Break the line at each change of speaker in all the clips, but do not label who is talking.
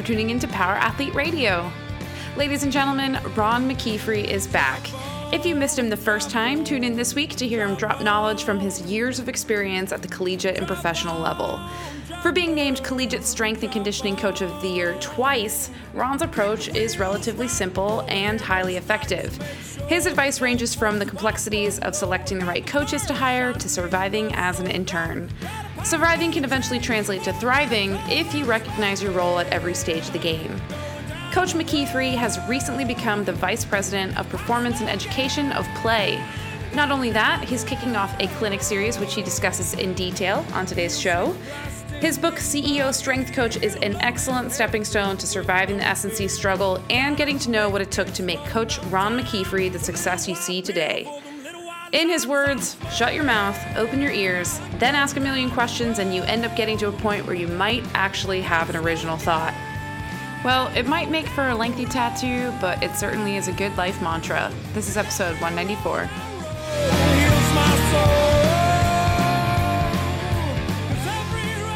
for tuning into Power Athlete Radio. Ladies and gentlemen, Ron McKeefery is back. If you missed him the first time, tune in this week to hear him drop knowledge from his years of experience at the collegiate and professional level. For being named Collegiate Strength and Conditioning Coach of the Year twice, Ron's approach is relatively simple and highly effective. His advice ranges from the complexities of selecting the right coaches to hire to surviving as an intern. Surviving can eventually translate to thriving if you recognize your role at every stage of the game. Coach McKeefery has recently become the Vice President of Performance and Education of PLAE. Not only that, he's kicking off a clinic series which he discusses in detail on today's show. His book, CEO Strength Coach, is an excellent stepping stone to surviving the S&C struggle and getting to know what it took to make Coach Ron McKeefery the success you see today. In his words, shut your mouth, open your ears, then ask a million questions, and you end up getting to a point where you might actually have an original thought. Well, it might make for a lengthy tattoo, but it certainly is a good life mantra. This is episode 194.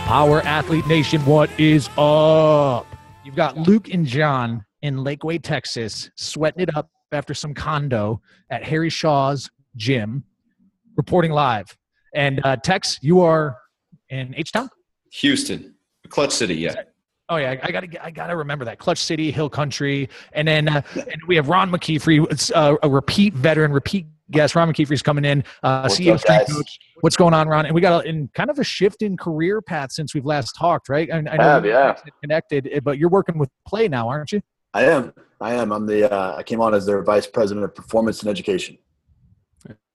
Our Athlete Nation, what is up? You've got Luke and John in Lakeway, Texas, sweating it up after some condo at Harry Shaw's gym, reporting live. And uh, Tex, you are in H Town?
Houston, Clutch City, yeah.
Oh yeah, I gotta I gotta remember that Clutch City, Hill Country, and then uh, and we have Ron McKeefery, it's, uh, a repeat veteran, repeat guest. Ron McKeefery's coming in, uh, CEO strength coach. What's going on, Ron? And we got a, in kind of a shift in career path since we've last talked, right? I, I know
Have, yeah.
connected, eh, but you're working with PLAE now, aren't you?
I am. I am. I'm the. Uh, I came on as their vice president of performance and education.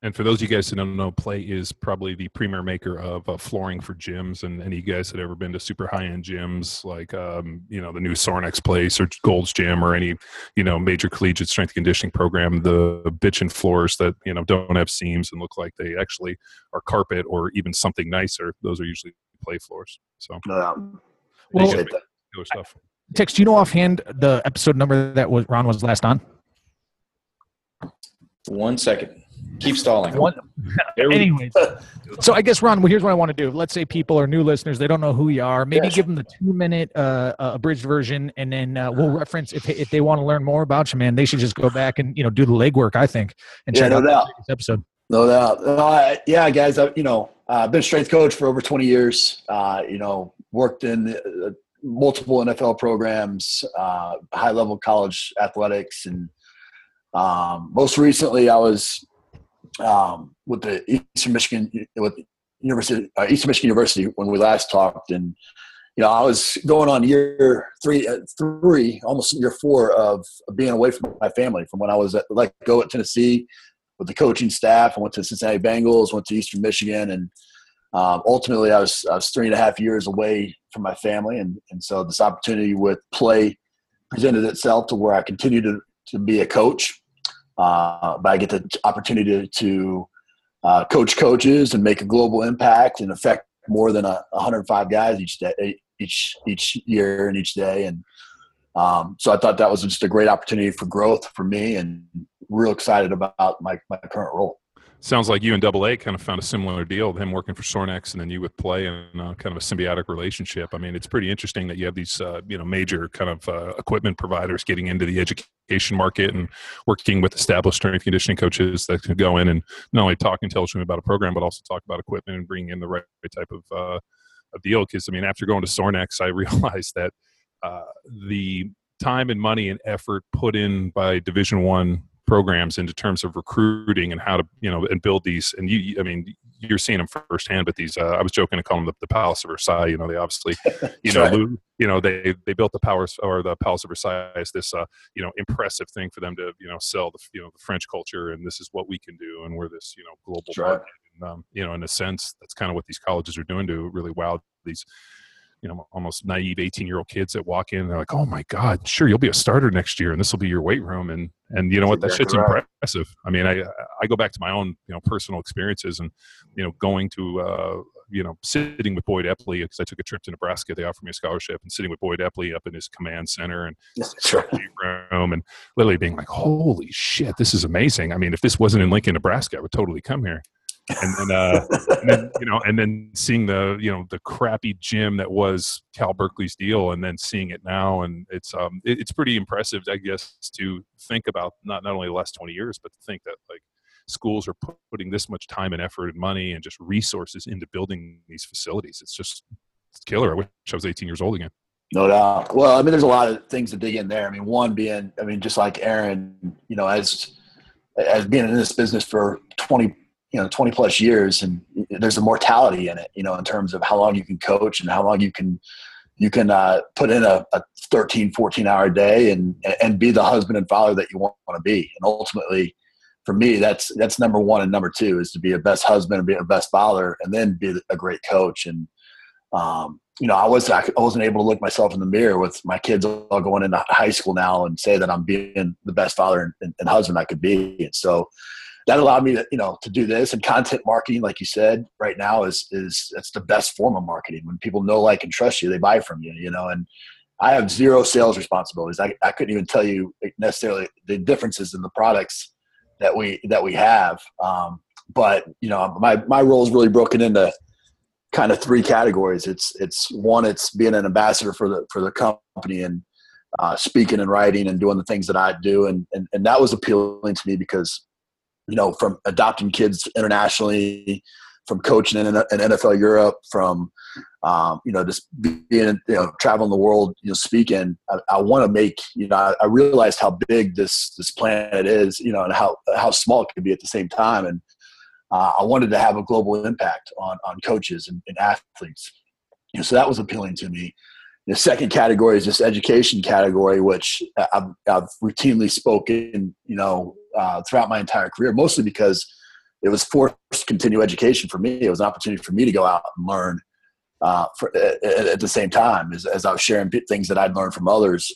And for those of you guys who don't know, PLAE is probably the premier maker of uh, flooring for gyms. And any guys that ever been to super high end gyms, like um, you know the new Sorinex Place or Gold's Gym or any you know major collegiate strength conditioning program, the bitchin' floors that you know don't have seams and look like they actually are carpet or even something nicer, those are usually PLAE floors. So
No doubt.
Well,
Appreciate that.
stuff.
Tex, do you know offhand the episode number that was Ron was last on?
One second. Keep stalling.
One- Anyways, so I guess Ron, well, here's what I want to do. Let's say people are new listeners; they don't know who you are. Maybe
Yes.
give them the two-minute uh, uh, abridged version, and then uh, we'll reference if if they want to learn more about you, man. They should just go back and you know do the legwork. I think and
Yeah,
check
no
out
doubt.
this episode.
No doubt. No, I, yeah, guys. I, you know, uh, I've been a strength coach for over 20 years. Uh, you know, worked in uh, multiple NFL programs, uh, high level college athletics, and um, most recently, I was um, with the Eastern Michigan with University uh, Eastern Michigan University when we last talked, and you know, I was going on year three, uh, three, almost year four of being away from my family from when I was at, let go at Tennessee with the coaching staff. I went to Cincinnati Bengals, went to Eastern Michigan, and um, ultimately I was I was three and a half years away from my family, and and so this opportunity with PLAE presented itself to where I continued to to be a coach, uh, but I get the opportunity to, uh, coach coaches and make a global impact and affect more than a 105 guys each day, each each year and each day, and um, so I thought that was just a great opportunity for growth for me, and real excited about my my current role.
Sounds like you and Double A kind of found a similar deal. Him working for Sorinex, and then you with PLAE, and uh, kind of a symbiotic relationship. I mean, it's pretty interesting that you have these, uh, you know, major kind of uh, equipment providers getting into the education market and working with established strength conditioning coaches that can go in and not only talk intelligently about a program, but also talk about equipment and bring in the right type of uh, of deal. Because I mean, after going to Sorinex, I realized that uh, the time and money and effort put in by Division One programs into terms of recruiting and how to you know and build these and you i mean you're seeing them firsthand but these uh, i was joking to call them the, the palace of versailles you know they obviously you know
Right.
You know they they built the powers or the palace of versailles as this uh you know impressive thing for them to you know sell the you know the french culture and this is what we can do and we're this you know global
right.
market and, um, you know in a sense that's kind of what these colleges are doing to really wow these you know almost naive 18 year old kids that walk in and they're like oh my god sure you'll be a starter next year and this will be your weight room and and you know what? That shit's
right.
impressive. I mean i i go back to my own you know personal experiences and you know going to uh you know sitting with boyd epley because i took a trip to nebraska they offered me a scholarship and sitting with boyd epley up in his command center and room and literally being like holy shit this is amazing. I mean if this wasn't in lincoln nebraska i would totally come here and then, uh, and then you know, and then seeing the you know the crappy gym that was Cal Berkeley's deal, and then seeing it now, and it's um it, it's pretty impressive, I guess, to think about not not only the last twenty years, but to think that like schools are putting this much time and effort and money and just resources into building these facilities. It's just it's killer. I wish I was 18 years old again.
No doubt. Well, I mean, there's a lot of things to dig in there. I mean, one being, I mean, just like Aaron, you know, as as being in this business for 20, you know, 20 plus years, and there's a mortality in it, you know, in terms of how long you can coach and how long you can you can uh, put in a, a 13, 14 hour day and and be the husband and father that you want, to be. And ultimately, for me, that's that's number one and number two is to be a best husband and be a best father, and then be a great coach. And um, you know, I was I wasn't able to look myself in the mirror with my kids all going into high school now and say that I'm being the best father and, and husband I could be. And so that allowed me to you know to do this and content marketing, like you said, right now is is it's the best form of marketing. When people know, like, and trust you, they buy from you. You know, and I have zero sales responsibilities. I, I couldn't even tell you necessarily the differences in the products that we that we have. Um, but you know, my my role is really broken into kind of three categories. It's it's one, it's being an ambassador for the for the company and uh, speaking and writing and doing the things that I do, and, and and that was appealing to me because you know from adopting kids internationally, from coaching in, in NFL Europe, from um, you know just being you know traveling the world, you know speaking. I, I want to make you know I, I realized how big this this planet is, you know, and how how small it can be at the same time, and uh, I wanted to have a global impact on on coaches and, and athletes. You know, so that was appealing to me. The second category is this education category, which I've, I've routinely spoken, you know, uh, throughout my entire career, mostly because it was forced continue education for me. It was an opportunity for me to go out and learn uh, for, at, at, the same time as, as, I was sharing things that I'd learned from others.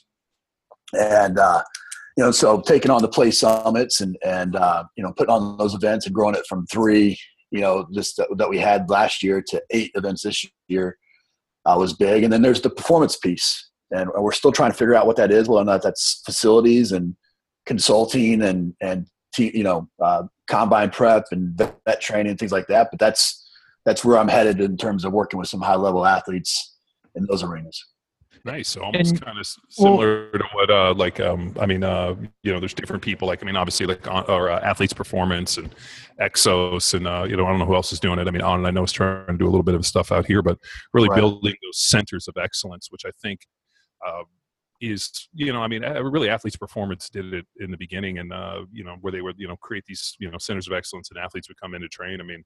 And uh, you know, so taking on the PLAE summits and and uh, you know putting on those events and growing it from three, you know, this that we had last year to eight events this year uh, was big. And then there's the performance piece, and we're still trying to figure out what that is. Whether or not that's facilities and consulting and and you know uh, combine prep and vet training things like that. But that's that's where I'm headed in terms of working with some high level athletes in those arenas.
Nice. So almost kind of similar well, to what, uh, like, um, I mean, uh, you know, there's different people. Like, I mean, obviously, like, on, or uh, athletes' performance and Exos, and uh, you know, I don't know who else is doing it. I mean, on and I know is trying to do a little bit of stuff out here, but really right. building those centers of excellence, which I think uh, is you know i mean really athletes performance did it in the beginning and uh, you know where they would you know create these you know centers of excellence and athletes would come in to train i mean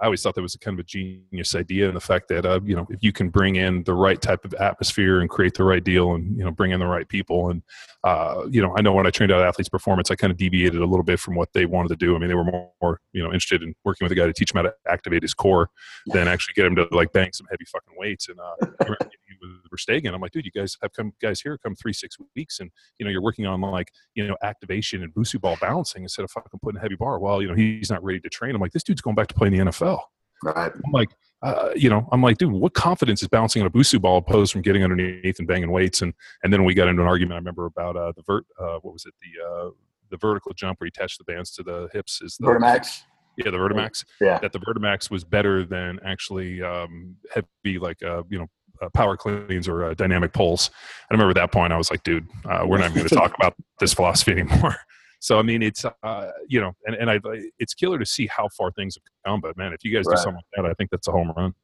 I always thought that was a kind of a genius idea, and the fact that uh, you know if you can bring in the right type of atmosphere and create the right deal, and you know bring in the right people, and uh, you know I know when I trained out athletes performance, I kind of deviated a little bit from what they wanted to do. I mean, they were more, more you know interested in working with a guy to teach him how to activate his core than actually get him to like bang some heavy fucking weights. And uh, with Verstegen, I'm like, dude, you guys have come guys here come three six weeks, and you know you're working on like you know activation and Bosu ball balancing instead of fucking putting a heavy bar. Well, you know he's not ready to train. I'm like, this dude's going back to play in the NFL.
Right.
I'm like, uh, you know, I'm like, dude, what confidence is bouncing on a Bosu ball opposed from getting underneath and banging weights? And and then we got into an argument. I remember about uh, the vert. Uh, what was it? The uh, the vertical jump where you attach the bands to the hips is the
Vertimax.
Yeah, the Vertimax.
Yeah.
That the Vertimax was better than actually um, heavy, like uh, you know, power cleans or uh, dynamic pulls. I remember at that point I was like, dude, uh, we're not going to talk about this philosophy anymore. So I mean, it's uh, you know, and and I it's killer to see how far things have come. But man, if you guys right. do something like that, I think that's a home run.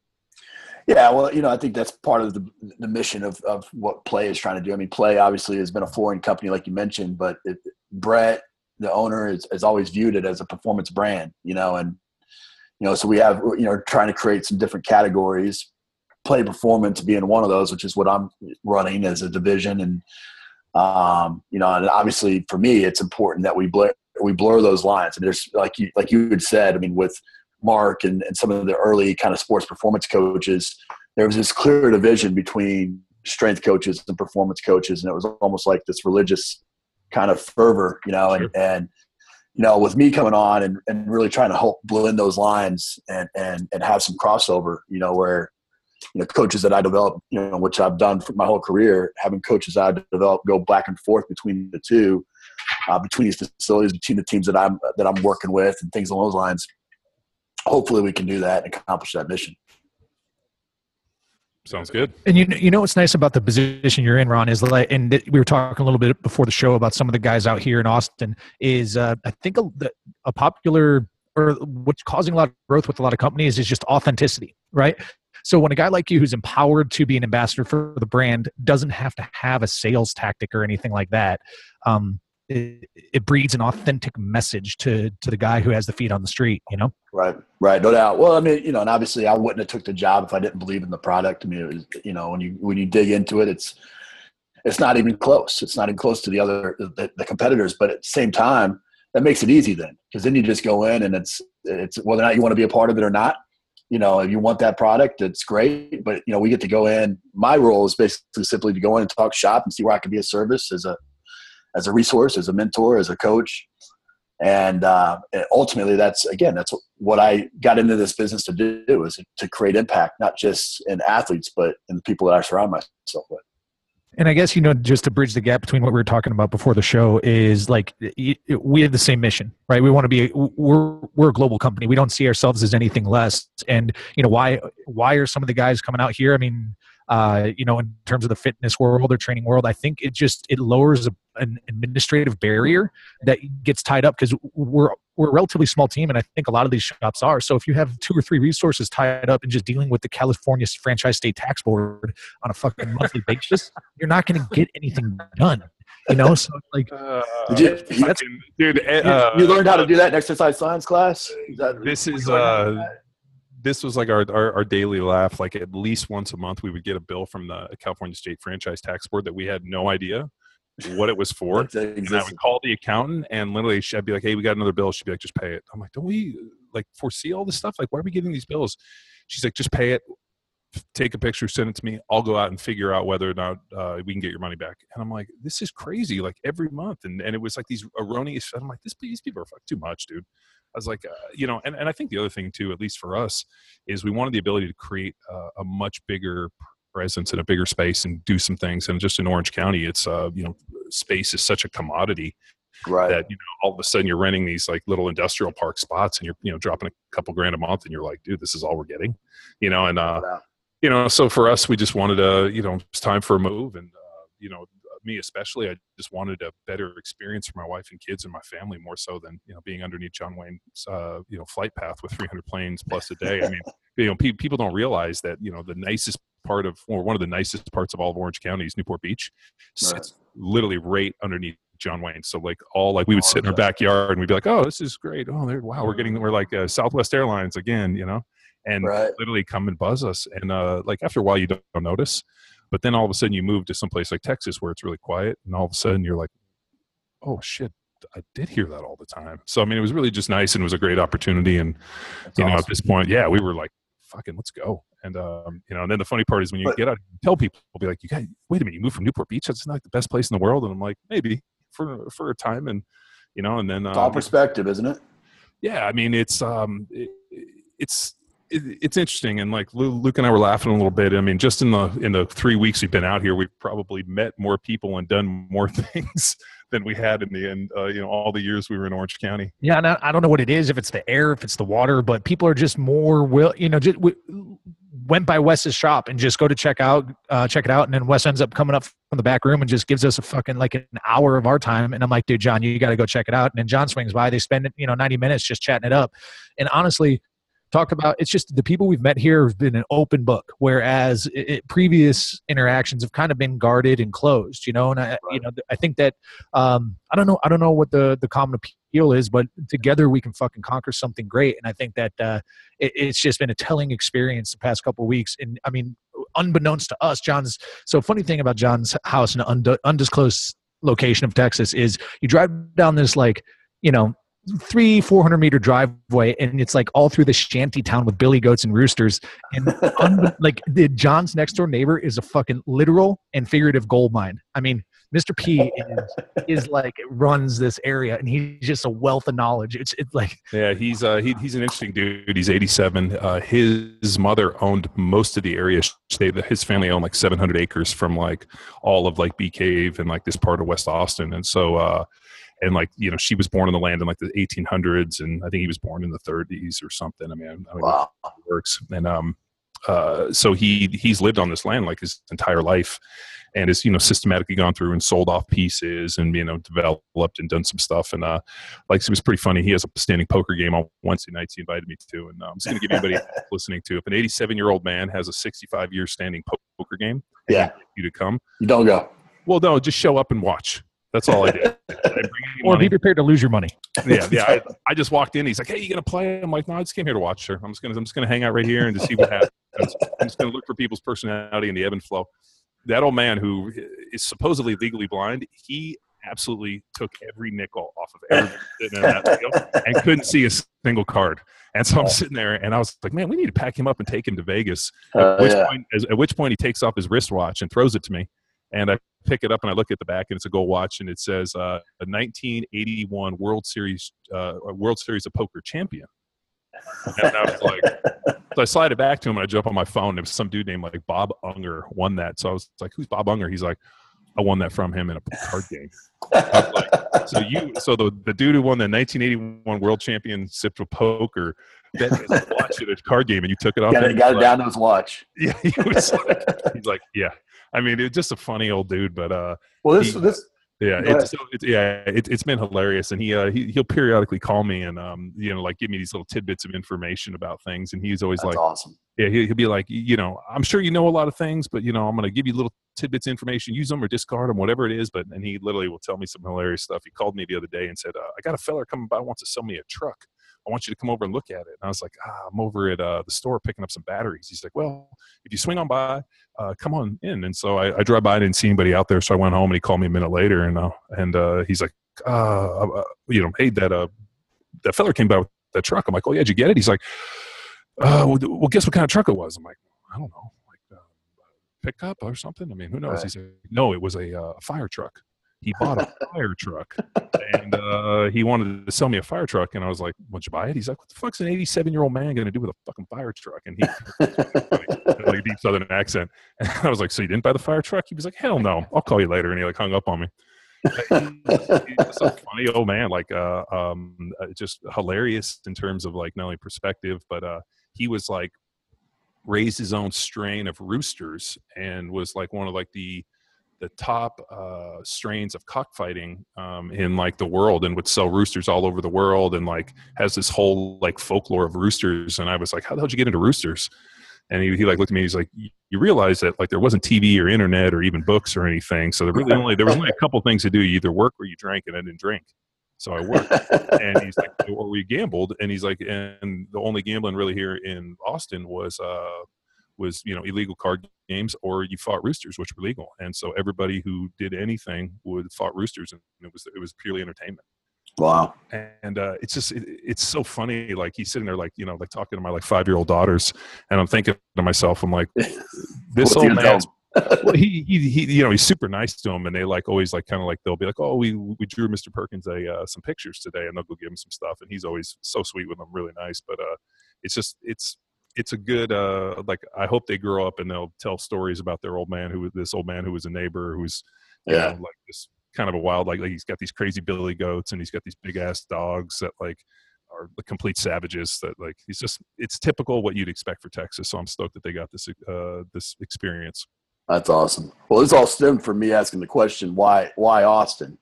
Yeah, well, you know, I think that's part of the the mission of of what PLAE is trying to do. I mean, PLAE obviously has been a foreign company, like you mentioned, but it, Brett, the owner, is, has always viewed it as a performance brand. You know, and you know, so we have you know trying to create some different categories. PLAE performance being one of those, which is what I'm running as a division, and um, you know, and obviously for me, it's important that we blur we blur those lines. I And there's like you like you had said, I mean, with Mark and, and some of the early kind of sports performance coaches, there was this clear division between strength coaches and performance coaches, and it was almost like this religious kind of fervor, you know, and, and you know, with me coming on and, and really trying to help blend those lines and, and, and have some crossover, you know, where you know, coaches that I developed, you know, which I've done for my whole career, having coaches I developed go back and forth between the two, uh, between these facilities, between the teams that I'm that I'm working with, and things along those lines. hopefully we can do that and accomplish that mission.
Sounds good.
And you you know what's nice about the position you're in, Ron, is like, and we were talking a little bit before the show about some of the guys out here in Austin. Is uh, I think a, a popular or what's causing a lot of growth with a lot of companies is just authenticity, right? So when a guy like you who's empowered to be an ambassador for the brand doesn't have to have a sales tactic or anything like that, um, it, it, breeds an authentic message to to the guy who has the feet on the street. You know.
Right. Right. No doubt. Well, I mean, you know, and obviously, I wouldn't have took the job if I didn't believe in the product. I mean, it was, you know, when you when you dig into it, it's it's not even close. It's not even close to the other the, the competitors. But at the same time, that makes it easy then, because then you just go in and it's it's whether or not you want to be a part of it or not. You know, if you want that product, it's great. But you know, we get to go in. My role is basically simply to go in and talk shop and see where I can be a service as a as a resource, as a mentor, as a coach. And, uh, ultimately, that's again, that's what I got into this business to do is to create impact, not just in athletes, but in the people that I surround myself with.
And I guess you know, just to bridge the gap between what we were talking about before the show is like we have the same mission, right? We want to be we're we're a global company. We don't see ourselves as anything less. And you know, why why are some of the guys coming out here? I mean, uh, you know, in terms of the fitness world or training world, I think it just it lowers a, an administrative barrier that gets tied up because we're we're a relatively small team, and I think a lot of these shops are. So if you have two or three resources tied up in just dealing with the California Franchise State Tax Board on a fucking monthly basis, you're not going to get anything done. You know, so like, uh,
you, dude, uh, you, learned how to do that in exercise science class.
Is that, this is uh, this was like our, our, our daily laugh. Like at least once a month, we would get a bill from the California State Franchise Tax Board that we had no idea what it was for. and I would call the accountant and literally I'd be like, "Hey, we got another bill." She'd be like, "Just pay it." I'm like, "Don't we like foresee all this stuff? Like, why are we getting these bills?" She's like, "Just pay it. Take a picture, send it to me. I'll go out and figure out whether or not uh, we can get your money back." And I'm like, "This is crazy! Like every month." And and it was like these erroneous. I'm like, "This these people are fuck too much, dude." I was like, uh, you know, and, and I think the other thing too, at least for us, is we wanted the ability to create uh, a much bigger presence in a bigger space and do some things. And just in Orange County, it's uh, you know, space is such a commodity
right.
that you know all of a sudden you're renting these like little industrial park spots and you're you know dropping a couple grand a month and you're like, dude, this is all we're getting, you know. And uh, you know, so for us, we just wanted to, you know, it's time for a move and. Uh, you know, me especially, I just wanted a better experience for my wife and kids and my family more so than you know being underneath John Wayne's uh, you know flight path with 300 planes plus a day. I mean, you know, pe- people don't realize that you know the nicest part of or one of the nicest parts of all of Orange County is Newport Beach. Right. It's literally right underneath John Wayne. So like all like we would oh, sit in our backyard and we'd be like, oh, this is great. Oh, there, wow, we're getting we're like uh, Southwest Airlines again, you know, and right. literally come and buzz us. And uh, like after a while, you don't, don't notice. But then all of a sudden you move to some place like Texas where it's really quiet, and all of a sudden you're like, oh shit, I did hear that all the time. So I mean, it was really just nice and it was a great opportunity. And That's you know, at this point, yeah, we were like, fucking, let's go. And um, you know, and then the funny part is when you but, get out, and tell people, will be like, you guys, wait a minute, you moved from Newport Beach? That's not the best place in the world. And I'm like, maybe for for a time, and you know, and then
um, all perspective, isn't it?
Yeah, I mean, it's um, it, it's it, it's interesting and like luke and i were laughing a little bit. I mean just in the in the three weeks we've been out here we've probably met more people and done more things than we had in the end uh, you know all the years we were in orange county.
Yeah and I, I, don't know what it is if it's the air if it's the water but people are just more will you know just we, went by wes's shop and just go to check out uh, check it out and then wes ends up coming up from the back room and just gives us a fucking like an hour of our time and i'm like dude john you got to go check it out. And then john swings by they spend you know 90 minutes just chatting it up. And honestly talk about it's just the people we've met here have been an open book whereas it, previous interactions have kind of been guarded and closed you know and i you know i think that um i don't know i don't know what the the common appeal is but together we can fucking conquer something great and i think that uh it, it's just been a telling experience the past couple weeks and i mean unbeknownst to us john's so funny thing about john's house in an undisclosed location of texas is you drive down this like you know three, four hundred meter driveway, and it's like all through the shanty town with billy goats and roosters. And un- like the John's next door neighbor is a fucking literal and figurative gold mine. I mean, Mr. P is, is like runs this area, and he's just a wealth of knowledge. It's it's like
yeah, he's uh he, he's an interesting dude. He's eighty seven. Uh, his mother owned most of the area. They, his family owned like seven hundred acres from like all of like Bee Cave and like this part of West Austin, and so. uh and like you know she was born in the land in like the 1800s and i think he was born in the 30s or something. I mean, I don't know how it works. And um uh so he he's lived on this land like his entire life and has you know systematically gone through and sold off pieces and you know developed and done some stuff. And uh like it was pretty funny. He has a standing poker game on wednesday nights he invited me to and uh, i'm just going to give anybody listening to if an 87 year old man has a 65 year standing poker game
Yeah.
you to come.
You don't go.
well no just show up and watch that's all i did I bring any
Or
money
be prepared to lose your money.
yeah, yeah. I, I just walked in. He's like, "Hey, you gonna play?" I'm like, "No, I just came here to watch, sir. I'm just gonna, I'm just gonna hang out right here and just see what happens. I'm just gonna look for people's personality and the ebb and flow." That old man who is supposedly legally blind, he absolutely took every nickel off of everybody sitting in that field and couldn't see a single card. And so I'm sitting there, and I was like, "Man, we need to pack him up and take him to Vegas."
Uh,
At which
yeah.
point, at which point, he takes off his wristwatch and throws it to me, and I pick it up and I look at the back, and it's a gold watch, and it says uh, a 1981 World Series uh, World Series of Poker champion. And I was like, so I slide it back to him, and I jump on my phone. And it was some dude named like Bob Unger won that. So I was like, "Who's Bob Unger?" He's like, "I won that from him in a card game." Like, so you, so the the dude who won the 1981 World Championship of Poker bet his watch at a card game, and you took it off.
got it, got it
Like,
down to his watch.
yeah, he was like, he's like, yeah. I mean, it's just a funny old dude, but uh,
Well, this
He-
this
yeah, it's, so it's yeah, it, it's been hilarious, and he uh, he he'll periodically call me and um, you know, like give me these little tidbits of information about things, and he's always
that's
like,
awesome.
yeah, he- he'll be like, you know, I'm sure you know a lot of things, but you know, I'm gonna give you little tidbits of information, use them or discard them, whatever it is. But and he literally will tell me some hilarious stuff. He called me the other day and said, uh, I got a feller coming by wants to sell me a truck. I want you to come over and look at it. And I was like, ah, I'm over at uh, the store picking up some batteries. He's like, well, if you swing on by, uh, come on in. And so I, I drive by, I didn't see anybody out there, so I went home and he called me a minute later, and uh, and uh, he's like, uh, uh, you know, hey, that uh, that feller came by with that truck. I'm like, oh yeah, did you get it? He's like, uh, well, well, guess what kind of truck it was? I'm like, I don't know, like uh, pickup or something. I mean, who knows?
Right.
He said, no, it was a uh, fire truck. He bought a fire truck, and uh, he wanted to sell me a fire truck. And I was like, "Would you buy it?" He's like, "What the fuck's an 87 year old man going to do with a fucking fire truck?" And he like a deep southern accent. And I was like, "So you didn't buy the fire truck?" He was like, "Hell no, I'll call you later." And he like hung up on me. He's a funny old man, like uh, um, uh, just hilarious in terms of like not only perspective, but uh, he was like raised his own strain of roosters and was like one of like the the top uh, strains of cockfighting um, in like the world and would sell roosters all over the world and like has this whole like folklore of roosters. And i was like how the hell did you get into roosters? And he, he like looked at me he's like "You- you realize that like there wasn't tv or internet or even books or anything. So there really only there was only a couple things to do. You either work or you drank and i didn't drink. So i worked. And he's like or we gambled. And he's like and the only gambling really here in austin was uh was you know illegal card games or you fought roosters which were legal and so everybody who did anything would fought roosters and it was it was purely entertainment
wow.
and uh, it's just it, it's so funny like he's sitting there like you know like talking to my like five year old daughters and i'm thinking to myself i'm like this old man well, he, he, he, you know, he's super nice to them, and they like always like kind of like they'll be like, "Oh, we we drew Mr. Perkins a uh, some pictures today," and they'll go give him some stuff, and he's always so sweet with them, really nice. But uh, it's just it's it's a good uh like I hope they grow up and they'll tell stories about their old man who was this old man who was a neighbor who's
Yeah.
know, like this kind of a wild like, like he's got these crazy billy goats and he's got these big ass dogs that like are the complete savages that like he's just it's typical what you'd expect for Texas. So I'm stoked that they got this uh this experience.
That's awesome. Well, this all stemmed from me asking the question, why why Austin?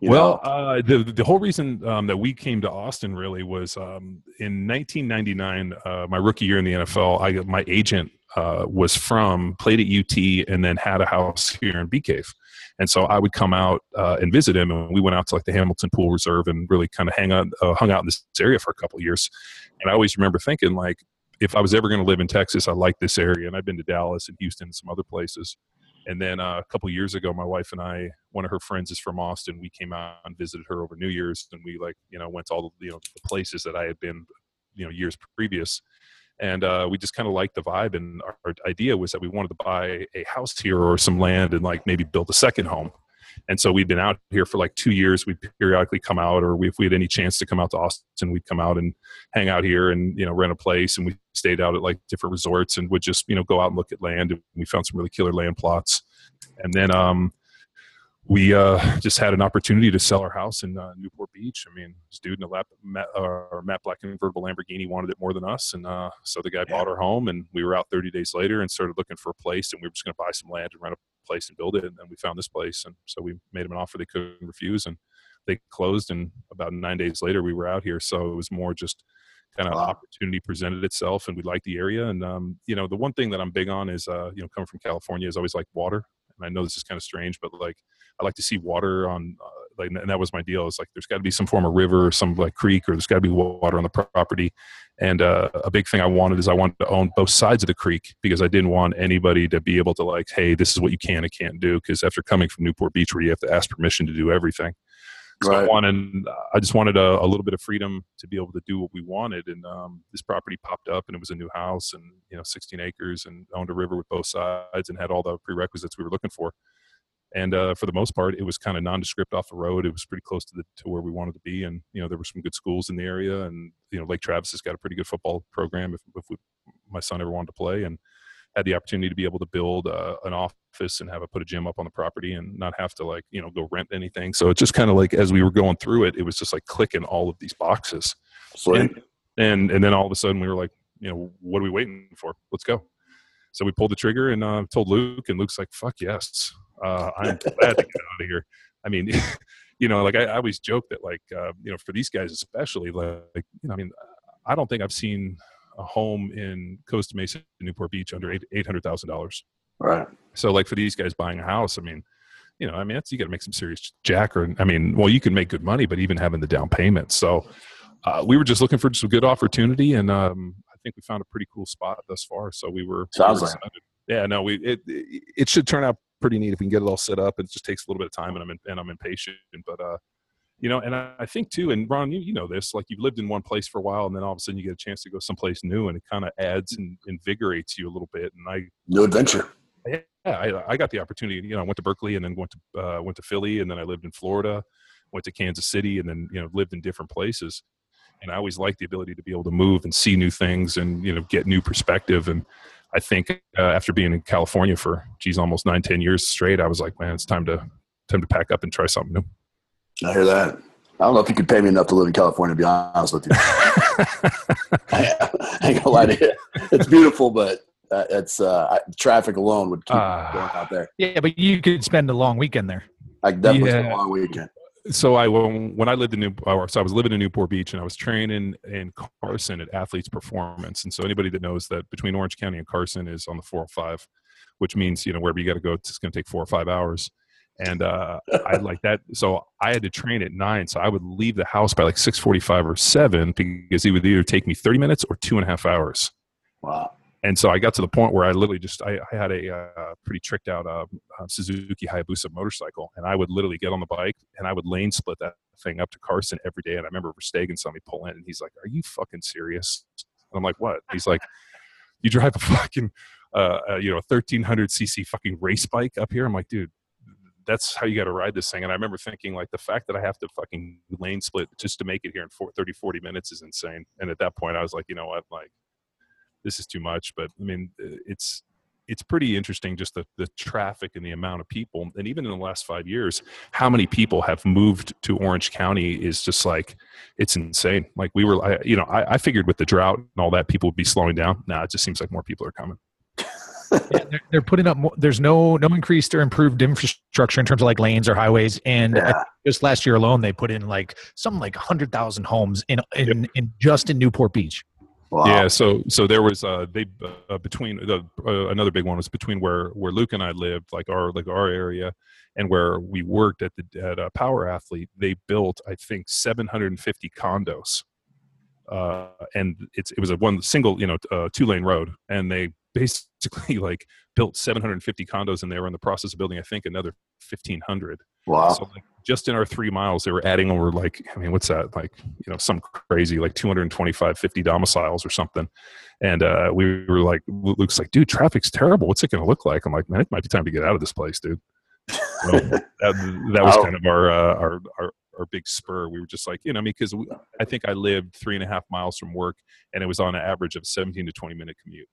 Well, uh, the the whole reason um, that we came to Austin really was um, in 1999, uh, my rookie year in the NFL. I my agent uh, was from played at UT and then had a house here in Bee Cave, and so I would come out uh, and visit him, and we went out to like the Hamilton Pool Reserve and really kind of hang out, uh, hung out in this area for a couple of years. And I always remember thinking like, if I was ever going to live in Texas, I like this area, and I've been to Dallas and Houston and some other places. And then uh, a couple years ago, my wife and I, one of her friends is from Austin. We came out and visited her over New Year's, and we like you know went to all the you know the places that I had been, you know, years previous. And uh, we just kind of liked the vibe, and our, our idea was that we wanted to buy a house here or some land and like maybe build a second home. And so we'd been out here for like two years. We'd periodically come out, or we, if we had any chance to come out to Austin, we'd come out and hang out here and you know rent a place. And we stayed out at like different resorts and would just you know go out and look at land. And we found some really killer land plots. And then um, we uh, just had an opportunity to sell our house in uh, Newport Beach. I mean, this dude in a lap, Matt, uh, Matt Black convertible Lamborghini wanted it more than us, and uh, so the guy yeah. bought our home. And we were out 30 days later and started looking for a place, and we were just going to buy some land and rent a place and build it. And then we found this place, and so we made them an offer they couldn't refuse, and they closed. And about nine days later, we were out here. So it was more just kind of wow. opportunity presented itself, and we liked the area. And um, you know, the one thing that I'm big on is, uh, you know, coming from California is always like water and I know this is kind of strange, but like I like to see water on uh, like, and that was my deal. It's like there's got to be some form of river or some like creek, or there's got to be water on the property. And uh, a big thing I wanted is I wanted to own both sides of the creek because I didn't want anybody to be able to like, hey, this is what you can and can't do. Because after coming from Newport Beach, where you have to ask permission to do everything, so right. I wanted, I just wanted a, a, little bit of freedom to be able to do what we wanted. And um, this property popped up, and it was a new house, and you know, 16 acres, and owned a river with both sides, and had all the prerequisites we were looking for. And uh, for the most part, it was kind of nondescript off the road. It was pretty close to the to where we wanted to be, and you know, there were some good schools in the area, and you know, Lake Travis has got a pretty good football program. If, if we, my son ever wanted to play, and had the opportunity to be able to build uh, an office and have a put a gym up on the property and not have to like you know go rent anything. So it's just kind of like as we were going through it it was just like clicking all of these boxes. And, and and then all of a sudden we were like you know what are we waiting for? Let's go. So we pulled the trigger and uh, told luke and luke's like fuck yes uh, i'm glad to get out of here i mean you know like I, I, always joke that like uh, you know for these guys especially like you know i mean i don't think i've seen a home in Costa Mesa, Newport Beach, under eight hundred thousand dollars.
Right.
So, like for these guys buying a house, I mean, you know, I mean, you got to make some serious jack, or I mean, well, you can make good money, but even having the down payment. So, uh, we were just looking for some good opportunity, and um, I think we found a pretty cool spot thus far. So we were
sounds like
yeah, no, we it it should turn out pretty neat if we can get it all set up. It just takes a little bit of time, and I'm in, and I'm impatient, but uh, you know and i think too and ron you, you know this like you've lived in one place for a while and then all of a sudden you get a chance to go someplace new and it kind of adds and invigorates you a little bit and i
new adventure
yeah I, I got the opportunity you know i went to berkeley and then went to uh, went to philly and then i lived in florida went to kansas city and then you know lived in different places and i always liked the ability to be able to move and see new things and you know get new perspective and i think uh, after being in california for geez almost nine ten years straight i was like man it's time to time to pack up and try something new
I hear that. I don't know if you could pay me enough to live in California. To be honest with you, I, ain't gonna lie to you. It's beautiful, but uh, it's uh, traffic alone would keep uh, going out there.
Yeah, but you could spend a long weekend there.
I definitely yeah. spend a long weekend.
So I when, I lived in New, so I was living in Newport Beach, and I was training in Carson at Athletes Performance. And so anybody that knows that between Orange County and Carson is on the 405, which means you know wherever you got to go, it's going to take four or five hours and uh, I like that. So I had to train at nine, so I would leave the house by like six forty-five or seven because it would either take me thirty minutes or two and a half hours.
Wow!
And so I got to the point where I literally just I, I had a uh, pretty tricked out uh, uh, Suzuki Hayabusa motorcycle, and I would literally get on the bike and I would lane split that thing up to Carson every day. And I remember Verstegen saw me pull in, and he's like, "Are you fucking serious?" And I'm like, "What?" He's like, "You drive a fucking." Uh, uh, you know, 1300 cc fucking race bike up here. I'm like, dude, that's how you got to ride this thing. And I remember thinking like the fact that I have to fucking lane split just to make it here in 40, 30, 40 minutes is insane. And at that point I was like, you know what, like this is too much. But I mean, it's, it's pretty interesting just the, the traffic and the amount of people and even in the last five years how many people have moved to orange county is just like it's insane like we were I, you know I, I figured with the drought and all that people would be slowing down now it just seems like more people are coming
yeah, they're, they're, putting up. More, there's no no increased or improved infrastructure in terms of like lanes or highways. And yeah. just last year alone, they put in like something like hundred thousand homes in in, yep. in just in Newport Beach.
Wow. Yeah, so so there was uh they uh, between the uh, another big one was between where where Luke and I lived, like our like our area, and where we worked at the at Power Athlete. They built I think 750 condos, uh, and it's it was a one single you know uh, two lane road, and they basically like built 750 condos and they were in the process of building i think another 1500
wow
so like just in our three miles they were adding over like i mean what's that like you know some crazy like 225 50 domiciles or something and uh we were like luke's like dude traffic's terrible what's it gonna look like i'm like man it might be time to get out of this place dude so that, that was oh. kind of our, uh, our our our big spur. We were just like, you know, because I think I lived three and a half miles from work, and it was on an average of 17 to 20 minute commute.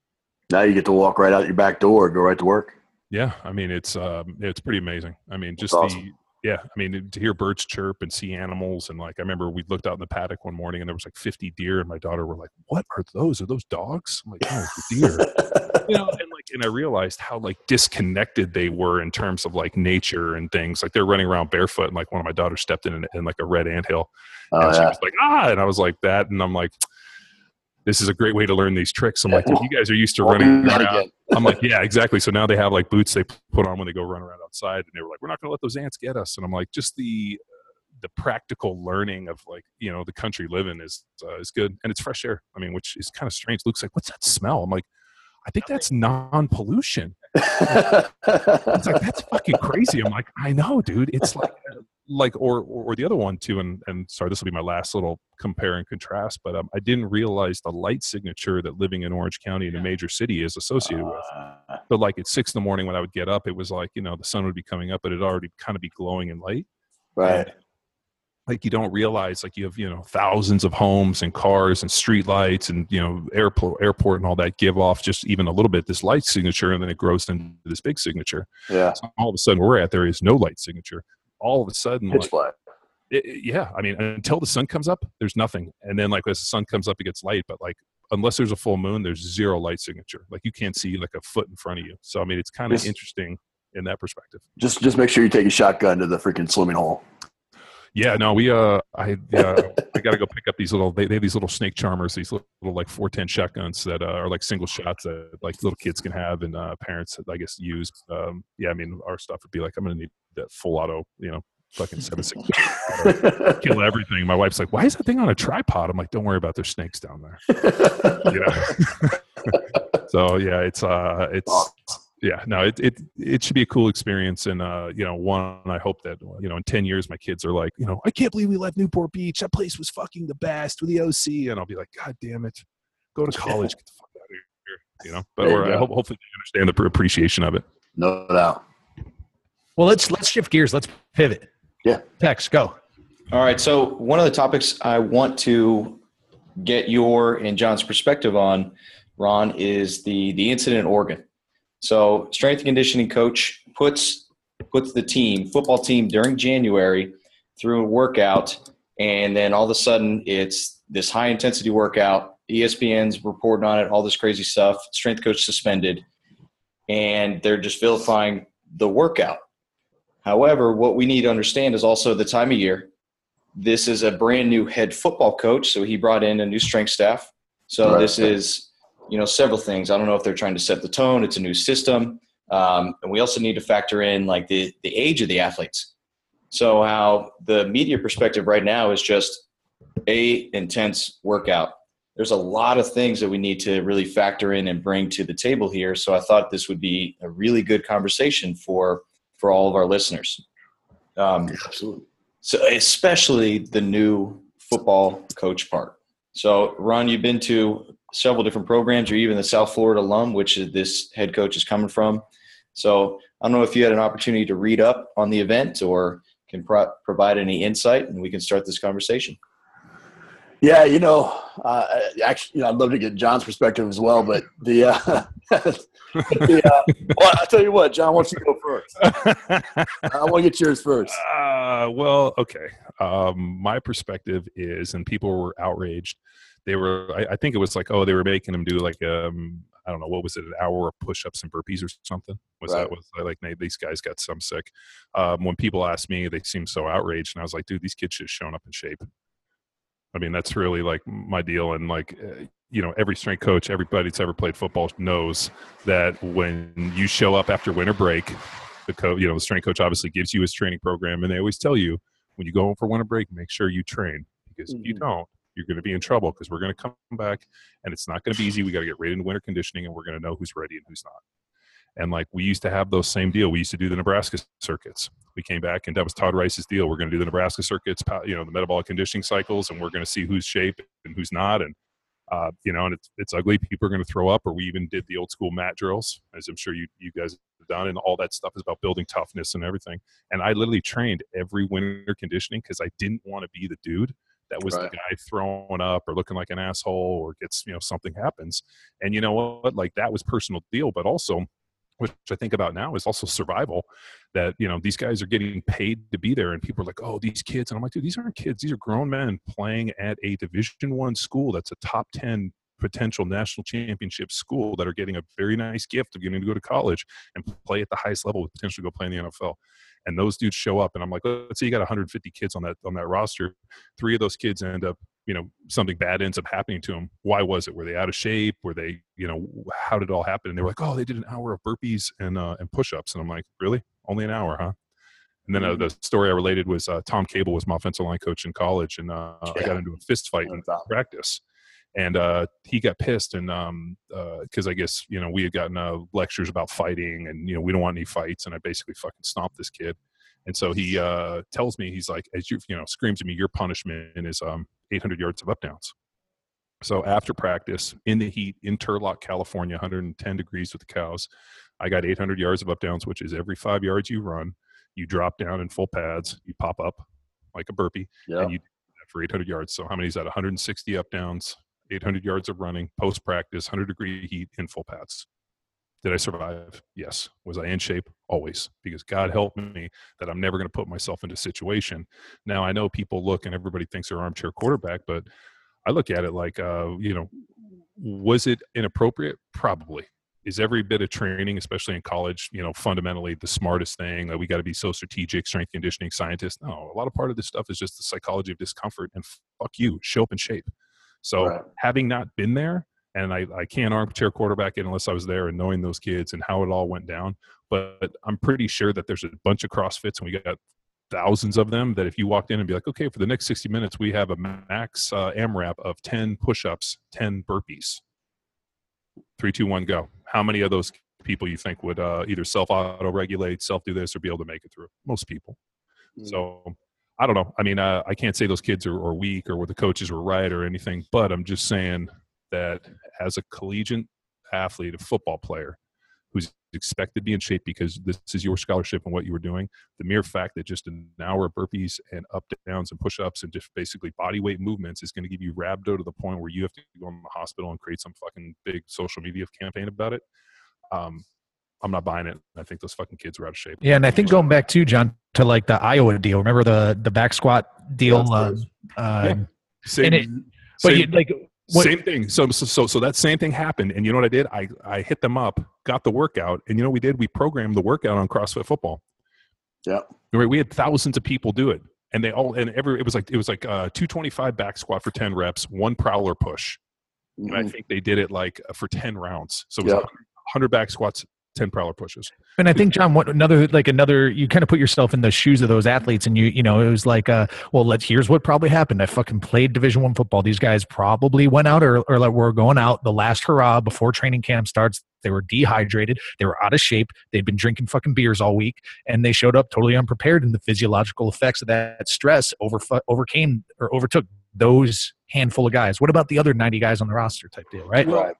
Now you get to walk right out your back door, go right to work.
Yeah, I mean it's um, it's pretty amazing. I mean, just awesome. Yeah, I mean, to hear birds chirp and see animals, and like I remember we looked out in the paddock one morning and there was like 50 deer, and my daughter were like, "What are those? Are those dogs?" I'm like, "No, it's a deer." you know, and like, and I realized how like disconnected they were in terms of like nature and things. Like they're running around barefoot, and like one of my daughters stepped in in, in like a red anthill,
Oh,
and she
yeah.
was like, "Ah!" And I was like that, and I'm like. This is a great way to learn these tricks. I'm like, if you guys are used to running around. I'm like, yeah, exactly. So now they have like boots they put on when they go run around outside, and they were like, we're not going to let those ants get us. And I'm like, just the the practical learning of like you know the country living is uh, is good, and it's fresh air. I mean, which is kind of strange. Luke's like, what's that smell? I'm like, I think that's non pollution. It's like that's fucking crazy. I'm like, I know, dude. It's like like or or, or the other one too. And and sorry, this will be my last little compare and contrast. But um, I didn't realize the light signature that living in Orange County in a major city is associated with.
Uh,
But like at six in the morning when I would get up, it was like you know the sun would be coming up, but it'd already kind of be glowing in light.
right.
Like you don't realize like you have you know thousands of homes and cars and street lights and you know airport airport and all that give off just even a little bit this light signature and then it grows into this big signature.
Yeah.
So all of a sudden we're at there is no light signature. All of a sudden,
Pitch
like,
black.
it, yeah, I mean until the sun comes up, there's nothing, and then like as the sun comes up, it gets light. But like unless there's a full moon, there's zero light signature. Like you can't see like a foot in front of you. So I mean it's kind of interesting in that perspective.
Just just make sure you take a shotgun to the freaking swimming hole.
Yeah, no, we uh, I yeah, I got to go pick up these little. They, they have these little snake charmers, these little, little like four ten shotguns that uh, are like single shots that like little kids can have and uh, parents I guess use. Um, yeah, I mean our stuff would be like I'm gonna need that full auto, you know, fucking seven six kill everything. My wife's like, why is that thing on a tripod? I'm like, don't worry about there's snakes down there. You know. so yeah, it's uh, it's yeah, no, it, it it should be a cool experience, and uh, you know, one, I hope that you know, in ten years, my kids are like, you know, I can't believe we left Newport Beach. That place was fucking the best with the OC, and I'll be like, God damn it, go to college, get the fuck out of here, you know. But
There you
or I hope hopefully they understand the appreciation of it.
no doubt.
Well, let's let's shift gears. Let's pivot.
Yeah.
Tex, go.
All right. So one of the topics I want to get your and John's perspective on, Ron, is the the incident in Oregon. So strength and conditioning coach puts puts the team football team during January through a workout, and then all of a sudden it's this high intensity workout. ESPN's reporting on it, all this crazy stuff. Strength coach suspended, and they're just vilifying the workout. However, what we need to understand is also the time of year this is a brand new head football coach so he brought in a new strength staff so
Right.
this is you know several things. I don't know if they're trying to set the tone. It's a new system. Um, and we also need to factor in like the the age of the athletes. So how the media perspective right now is just a intense workout. There's a lot of things that we need to really factor in and bring to the table here. So i thought this would be a really good conversation for for all of our listeners. Um,
Absolutely.
so especially the new football coach part. So Ron, you've been to several different programs. You're even the South Florida alum, which is this head coach is coming from. So I don't know if you had an opportunity to read up on the event or can pro- provide any insight, and we can start this conversation.
Yeah, you know, uh, actually, you know, I'd love to get John's perspective as well, but the, uh, the uh, well, I'll tell you what, John wants you to go first. I want to get yours first.
Uh, well, okay. Um, my perspective is, and people were outraged. They were, I, I think it was like, oh, they were making them do like, um, I don't know, what was it, an hour of push-ups and burpees or something? Was
Right.
that was like these guys got some sick? Um, when people asked me, they seemed so outraged, and I was like, dude, these kids should have shown up in shape. I mean, that's really like my deal, and like, uh, you know, every strength coach, everybody that's ever played football knows that when you show up after winter break, the coach, you know, the strength coach obviously gives you his training program, and they always tell you when you go home for winter break, make sure you train because if you
Mhm.
don't, you're going to be in trouble because we're going to come back and it's not going to be easy. We got to get right into winter conditioning, and we're going to know who's ready and who's not. And like we used to have those same deal. We used to do the Nebraska circuits. We came back, and that was Todd Rice's deal. We're going to do the Nebraska circuits, you know, the metabolic conditioning cycles, and we're going to see who's shape and who's not. And uh, you know, and it's it's ugly. People are going to throw up. Or we even did the old school mat drills, as I'm sure you you guys have done, and all that stuff is about building toughness and everything. And I literally trained every winter conditioning because I didn't want to be the dude that was
Right.
the guy throwing up or looking like an asshole or gets you know something happens. And you know what? Like that was personal deal, but also which I think about now is also survival. That you know these guys are getting paid to be there, and people are like, "Oh, these kids," and I'm like, "Dude, these aren't kids. These are grown men playing at a Division One school that's a top ten potential national championship school that are getting a very nice gift of getting to go to college and play at the highest level, with potentially go play in the NFL." And those dudes show up, and I'm like, "Let's say you got 150 kids on that on that roster. Three of those kids end up you know something bad ends up happening to them why was it? Were they out of shape? Were they you know how did it all happen? And they were like oh they did an hour of burpees and uh, and push-ups. And i'm like really? Only an hour huh? And then uh, the story i related was uh, tom cable was my offensive line coach in college and uh, i got into a fist fight in practice and uh, he got pissed and because um, uh, i guess you know we had gotten uh, lectures about fighting and you know we don't want any fights and i basically fucking stomped this kid and so he uh, tells me, he's like, as you, you know, screams at me, your punishment is um, 800 yards of up downs. So after practice in the heat in Turlock, California, 110 degrees with the cows, I got 800 yards of up downs, which is every five yards you run, you drop down in full pads, you pop up like a burpee,
yeah.
and you do for 800 yards. So how many is that? 160 up downs, 800 yards of running, post practice, 100 degree heat in full pads. Did I survive? Yes. Was I in shape? Always. Because God helped me that I'm never going to put myself into a situation. Now I know people look and everybody thinks they're armchair quarterback, but I look at it like, uh, you know, was it inappropriate? Probably. Is every bit of training, especially in college, you know, fundamentally the smartest thing? That we got to be so strategic, strength conditioning scientists. No, a lot of part of this stuff is just the psychology of discomfort and fuck you, show up in shape. So right. having not been there, and I, I can't armchair quarterback it unless I was there and knowing those kids and how it all went down. But I'm pretty sure that there's a bunch of CrossFits and we got thousands of them that if you walked in and be like, okay, for the next 60 minutes, we have a max uh, AMRAP of 10 push-ups, 10 burpees. Three, two, one, go. How many of those people you think would uh, either self-auto regulate, self-do this, or be able to make it through? Most people. Mm. So I don't know. I mean, uh, I can't say those kids are, are weak or what the coaches were right or anything, but I'm just saying that as a collegiate athlete, a football player who's expected to be in shape because this is your scholarship and what you were doing, the mere fact that just an hour of burpees and up downs and push ups and just basically body weight movements is going to give you rhabdo to the point where you have to go in the hospital and create some fucking big social media campaign about it. Um, I'm not buying it. I think those fucking kids were out of shape.
Yeah, and I think going back to John to like the Iowa deal. Remember the the back squat deal? Uh, uh, yeah.
Same, it, but you, like what? Same thing. So, so, so that same thing happened, and you know what I did? I I hit them up, got the workout, and you know what we did? We programmed the workout on CrossFit Football.
Yeah. Right.
We had thousands of people do it, and they all and every it was like it was like uh, two twenty five back squat for ten reps, one prowler push, mm-hmm. and I think they did it like uh, for ten rounds. So it was yep. 100 back squats, 10 prowler pushes.
And I think John, what another like another you kind of put yourself in the shoes of those athletes and you you know it was like uh well let's here's what probably happened. I fucking played Division 1 football. These guys probably went out or or like were going out the last hurrah before training camp starts. They were dehydrated, they were out of shape, they'd been drinking fucking beers all week and they showed up totally unprepared and the physiological effects of that stress over overcame or overtook those handful of guys. What about the other 90 guys on the roster type deal, right?
Right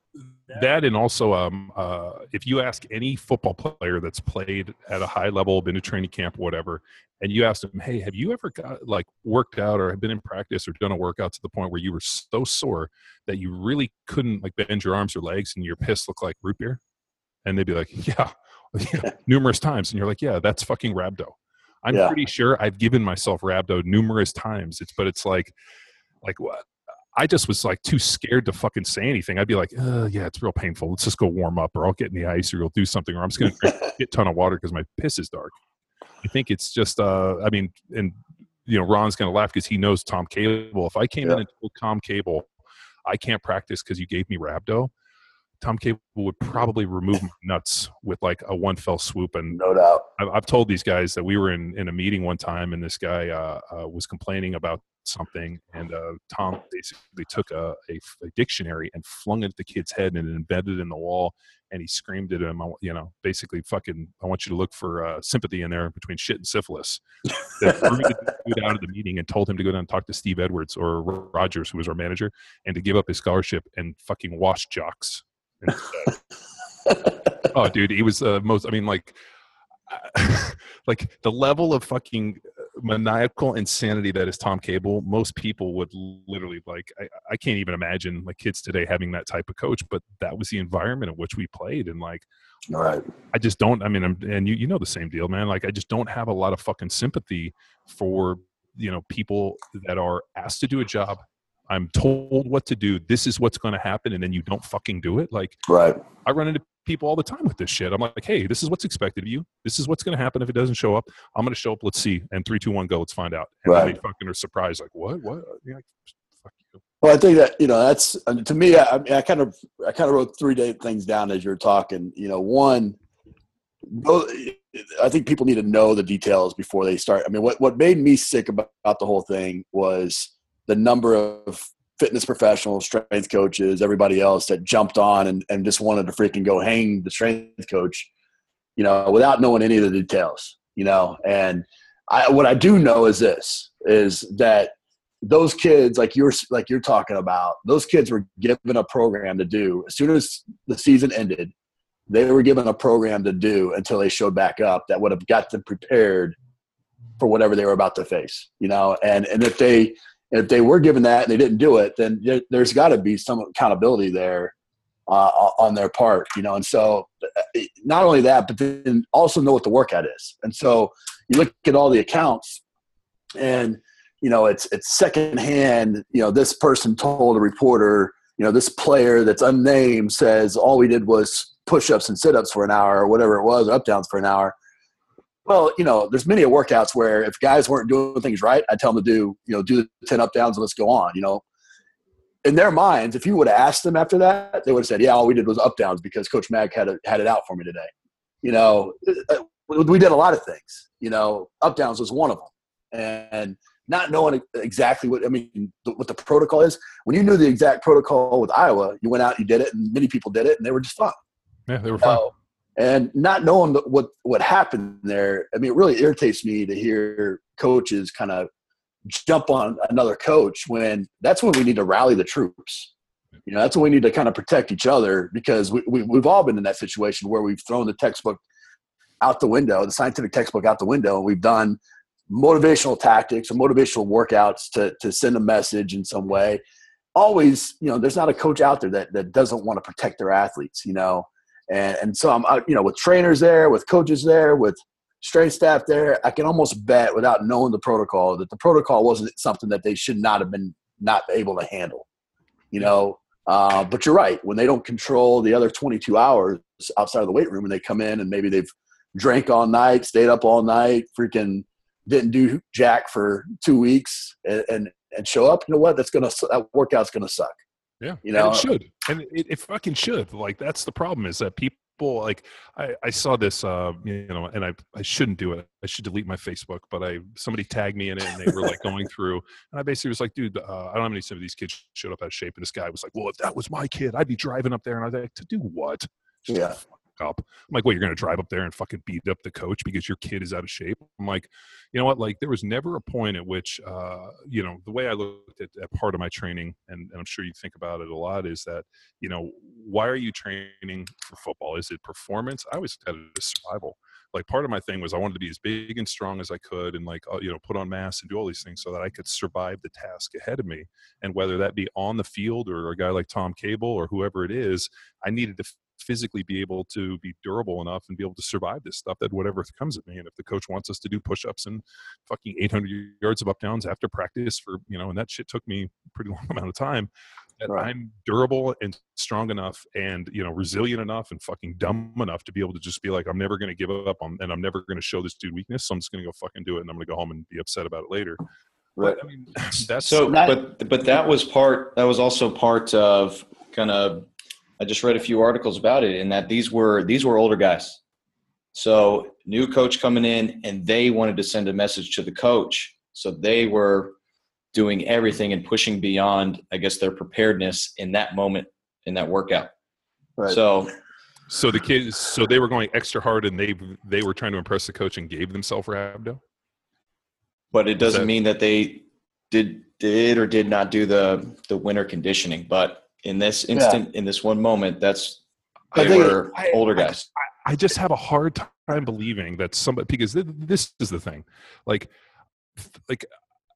that and also um, uh, if you ask any football player that's played at a high level been to training camp whatever and you ask them hey have you ever got like worked out or have been in practice or done a workout to the point where you were so sore that you really couldn't like bend your arms or legs and your piss looked like root beer and they'd be like yeah, yeah numerous times and you're like yeah that's fucking rhabdo i'm yeah. pretty sure i've given myself rhabdo numerous times it's but it's like like what I just was like too scared to fucking say anything. I'd be like, uh, yeah, it's real painful. Let's just go warm up, or I'll get in the ice, or you'll do something, or I'm just going to drink a ton of water because my piss is dark. I think it's just, uh, I mean, and you know, Ron's going to laugh because he knows Tom Cable. If I came yeah. in and told Tom Cable, I can't practice because you gave me rhabdo, Tom Cable would probably remove my nuts with like a one fell swoop. And
no doubt,
I've, I've told these guys that we were in in a meeting one time, and this guy uh, uh, was complaining about something, and uh, Tom basically took a, a, a, dictionary and flung it at the kid's head and embedded it in the wall, and he screamed at him, you know, basically, "Fucking, I want you to look for uh, sympathy in there between shit and syphilis." dude out of the meeting and told him to go down and talk to Steve Edwards or Rogers, who was our manager, and to give up his scholarship and fucking wash jocks. oh, dude, he was the uh, most. I mean, like, like the level of fucking maniacal insanity that is Tom Cable, most people would literally like. I, I can't even imagine like kids today having that type of coach, but that was the environment in which we played, and like,
All right.
I just don't. I mean, I'm, and you you know the same deal, man. Like, I just don't have a lot of fucking sympathy for you know people that are asked to do a job. I'm told what to do. This is what's going to happen, and then you don't fucking do it. Like,
Right.
I run into people all the time with this shit. I'm like, hey, this is what's expected of you. This is what's going to happen if it doesn't show up. I'm going to show up. Let's see. And three, two, one, go. Let's find out. And
Right.
they fucking are surprised. Like, what? What? You're fuck you.
Well, I think that you know that's uh, to me. I, I mean, I kind of I kind of wrote three things down as you were talking. You know, one, I think people need to know the details before they start. I mean, what what made me sick about, about the whole thing was the number of fitness professionals, strength coaches, everybody else that jumped on and, and just wanted to freaking go hang the strength coach, you know, without knowing any of the details, you know. And I, what I do know is this: is that those kids like you're like you're talking about those kids were given a program to do as soon as the season ended they were given a program to do until they showed back up that would have got them prepared for whatever they were about to face you know and and if they if they were given that and they didn't do it then there, there's got to be some accountability there uh, on their part you know and so uh, not only that but then also know what the workout is. And so you look at all the accounts and you know it's it's secondhand you know this person told a reporter you know this player that's unnamed says all we did was push-ups and sit-ups for an hour or whatever it was or up downs for an hour well you know there's many a workouts where if guys weren't doing things right i tell them to do you know do the 10 up downs and let's go on you know in their minds if you would have asked them after that they would have said yeah all we did was up downs because coach mag had it had it out for me today you know uh, we did a lot of things you know up downs was one of them and not knowing exactly what I mean, what the protocol is. When you knew the exact protocol with Iowa, you went out, you did it, and many people did it, and they were just fine.
Yeah, they were fine.
So, and not knowing what what happened there, I mean, it really irritates me to hear coaches kind of jump on another coach when that's when we need to rally the troops. You know, that's when we need to kind of protect each other because we, we, we've all been in that situation where we've thrown the textbook out the window, the scientific textbook out the window, and we've done motivational tactics or motivational workouts to, to send a message in some way. Always, you know, there's not a coach out there that, that doesn't want to protect their athletes, you know. And, and so I'm, I- you know, with trainers there, with coaches there, with strength staff there, I can almost bet without knowing the protocol that the protocol wasn't something that they should not have been not able to handle, you know. Uh, but you're right. When they don't control the other 22 hours outside of the weight room and they come in and maybe they've drank all night, stayed up all night, freaking didn't do jack for two weeks and, and, and show up, you know what? That's gonna that workout's gonna suck.
Yeah,
You know-
and it should, and it, it fucking should. Like that's the problem is that people like I, I saw this, uh, you know, and I I shouldn't do it. I should delete my Facebook, but I somebody tagged me in it, and they were like going through, and I basically was like, dude, uh, I don't have any some of these kids showed up out of shape, and this guy was like, well, if that was my kid, I'd be driving up there, and I was like, to do what? The
Yeah.
Up. I'm like, well, you're gonna drive up there and fucking beat up the coach because your kid is out of shape. I'm like, you know what? Like, there was never a point at which, uh, you know, the way I looked at, at part of my training, and, and I'm sure you think about it a lot, is that, you know, why are you training for football? Is it performance? I always had it as survival. Like, part of my thing was I wanted to be as big and strong as I could, and like, uh, you know, put on mass and do all these things so that I could survive the task ahead of me. And whether that be on the field or a guy like Tom Cable or whoever it is, I needed to physically be able to be durable enough and be able to survive this stuff that whatever comes at me and if the coach wants us to do push-ups and fucking 800 yards of up downs after practice for you know and that shit took me a pretty long amount of time that
Right.
i'm durable and strong enough and you know resilient enough and fucking dumb enough to be able to just be like i'm never going to give up on, and i'm never going to show this dude weakness so i'm just going to go fucking do it and i'm going to go home and be upset about it later
Right.
but, I mean, that's
so
Not-
but but that was part that was also part of kind of i just read a few articles about it and that these were these were older guys. So new coach coming in and they wanted to send a message to the coach. So they were doing everything and pushing beyond i guess their preparedness in that moment in that workout.
Right.
so
so the kids so they were going extra hard and they they were trying to impress the coach and gave themselves rhabdo?
But it doesn't
that-
mean that they did did or did not do the the winter conditioning but in this instant in this one moment that's
I
they were
I-
older guys
I just have a hard time believing that somebody because th- this is the thing. Like like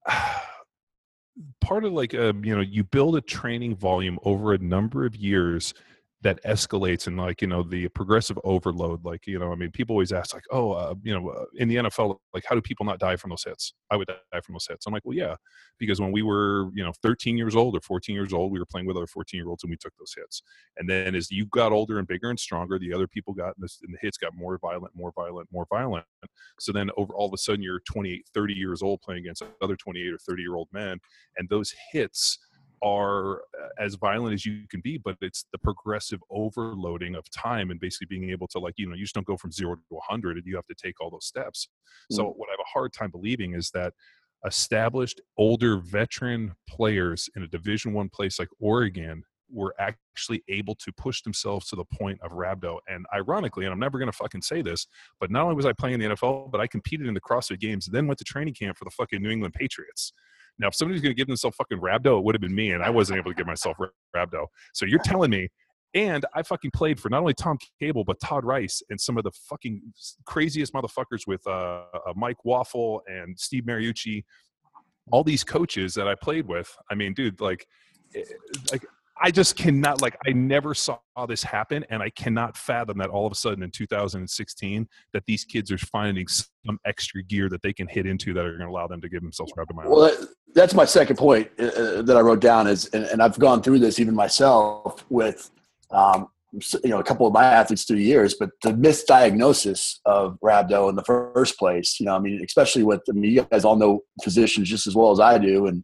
part of like a, you know you build a training volume over a number of years that escalates and like you know the progressive overload like you know i mean people always ask like oh uh, you know uh, in the nfl like how do people not die from those hits? I would die from those hits. I'm like well yeah because when we were you know 13 years old or 14 years old we were playing with other 14 year olds and we took those hits. And then as you got older and bigger and stronger the other people got and the, and the hits got more violent more violent more violent. So then over all of a sudden you're 28 30 years old playing against other 28 or 30 year old men and those hits are uh, as violent as you can be, but it's the progressive overloading of time and basically being able to like, you know, you just don't go from zero to 100 and you have to take all those steps. Mm-hmm. So what I have a hard time believing is that established older veteran players in a division one place like Oregon were actually able to push themselves to the point of Rhabdo. And ironically, and I'm never going to fucking say this, but not only was I playing in the NFL, but I competed in the CrossFit Games, and then went to training camp for the fucking New England Patriots. Now, if somebody's going to give themselves fucking rhabdo, it would have been me, and I wasn't able to give myself rhabdo. So you're telling me, and I fucking played for not only Tom Cable but Todd Rice and some of the fucking craziest motherfuckers with uh, uh, Mike Waufle and Steve Mariucci, all these coaches that I played with. I mean, dude, like, eh, like I just cannot like I never saw this happen, and I cannot fathom that all of a sudden in 2016 that these kids are finding some extra gear that they can hit into that are going to allow them to give themselves rep
Well, that's my second point uh, uh, that I wrote down is, and, and, I've gone through this even myself with, um, you know, a couple of my athletes through years, but the misdiagnosis of rhabdo in the first place, you know, I mean, especially with, I mean, you guys all know physicians just as well as I do, and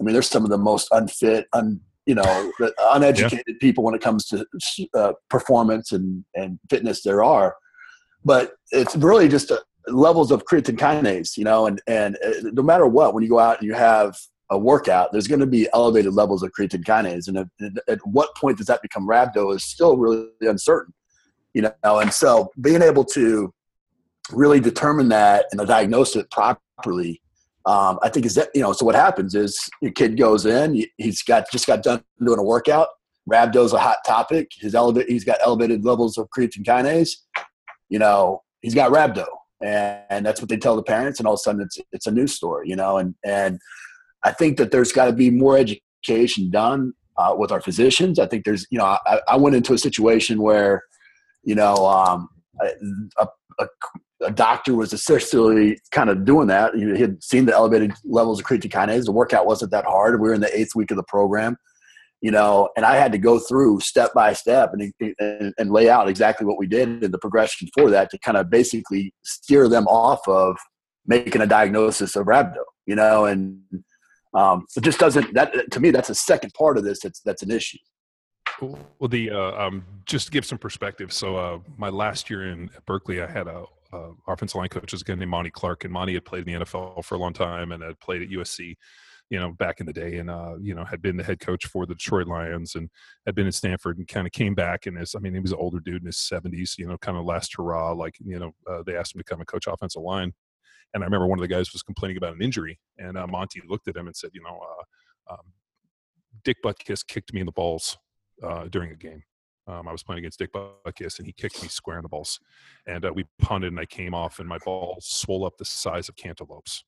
I mean, there's some of the most unfit, un you know uneducated yeah. people when it comes to uh, performance and and fitness there are. But it's really just a, uh, levels of creatine kinase you know and and uh, no matter what when you go out and you have a workout there's going to be elevated levels of creatine kinase. And at, at what point does that become rhabdo is still really uncertain you know? And so being able to really determine that and diagnose it properly um, I think is that you know. So what happens is your kid goes in. He's got just got done doing a workout. Rhabdo's a hot topic. His elevate. He's got elevated levels of creatine kinase. You know, he's got rhabdo, and, and that's what they tell the parents. And all of a sudden, it's it's a news story. You know, and and I think that there's got to be more education done uh, with our physicians. I think there's you know I, I went into a situation where you know um, a, a, a doctor was essentially kind of doing that. He had seen the elevated levels of creatine kinase. The workout wasn't that hard. We were in the eighth week of the program, you know, and I had to go through step by step and, and, and lay out exactly what we did and the progression for that to kind of basically steer them off of making a diagnosis of rhabdo, you know, and um, it just doesn't. That to me, that's a second part of this. That's that's an issue.
Well, the uh, um, just to give some perspective. So, uh, my last year in Berkeley, I had a uh, offensive line coach was a guy named Monte Clark, and Monte had played in the NFL for a long time and had played at USC, you know, back in the day, and uh, you know, had been the head coach for the Detroit Lions and had been at Stanford, and kind of came back and is, I mean, he was an older dude in his seventies, you know, kind of last hurrah. Like, you know, uh, they asked him to come and coach offensive line, and I remember one of the guys was complaining about an injury, and uh, Monte looked at him and said, you know, uh, um, Dick Butkus kicked me in the balls uh, during a game um, I was playing against Dick Butkus, and he kicked me square in the balls. And uh, we punted, and I came off, and my balls swole up the size of cantaloupes.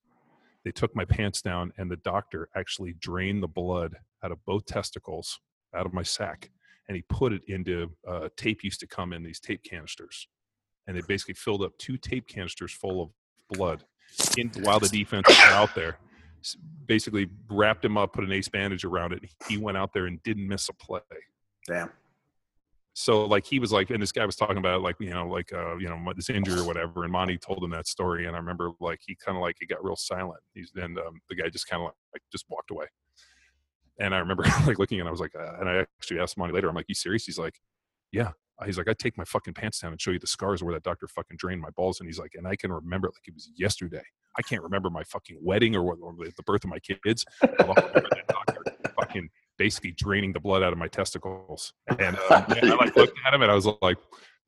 They took my pants down, and the doctor actually drained the blood out of both testicles, out of my sack, and he put it into uh, tape. Used to come in these tape canisters, and they basically filled up two tape canisters full of blood in, while the defense was out there. Basically, wrapped him up, put an ace bandage around it. He went out there and didn't miss a play.
Damn
so like he was like and this guy was talking about like you know like uh you know this injury or whatever and monte told him that story and i remember like he kind of like he got real silent he's and um, the guy just kind of like just walked away. And i remember like looking and i was like uh, and i actually asked monte later i'm like you serious? He's like yeah. He's like i take my fucking pants down and show you the scars where that doctor fucking drained my balls and he's like and i can remember it like it was yesterday. I can't remember my fucking wedding or, what, or the birth of my kids fucking basically draining the blood out of my testicles. And, um, and I like looked at him and I was like,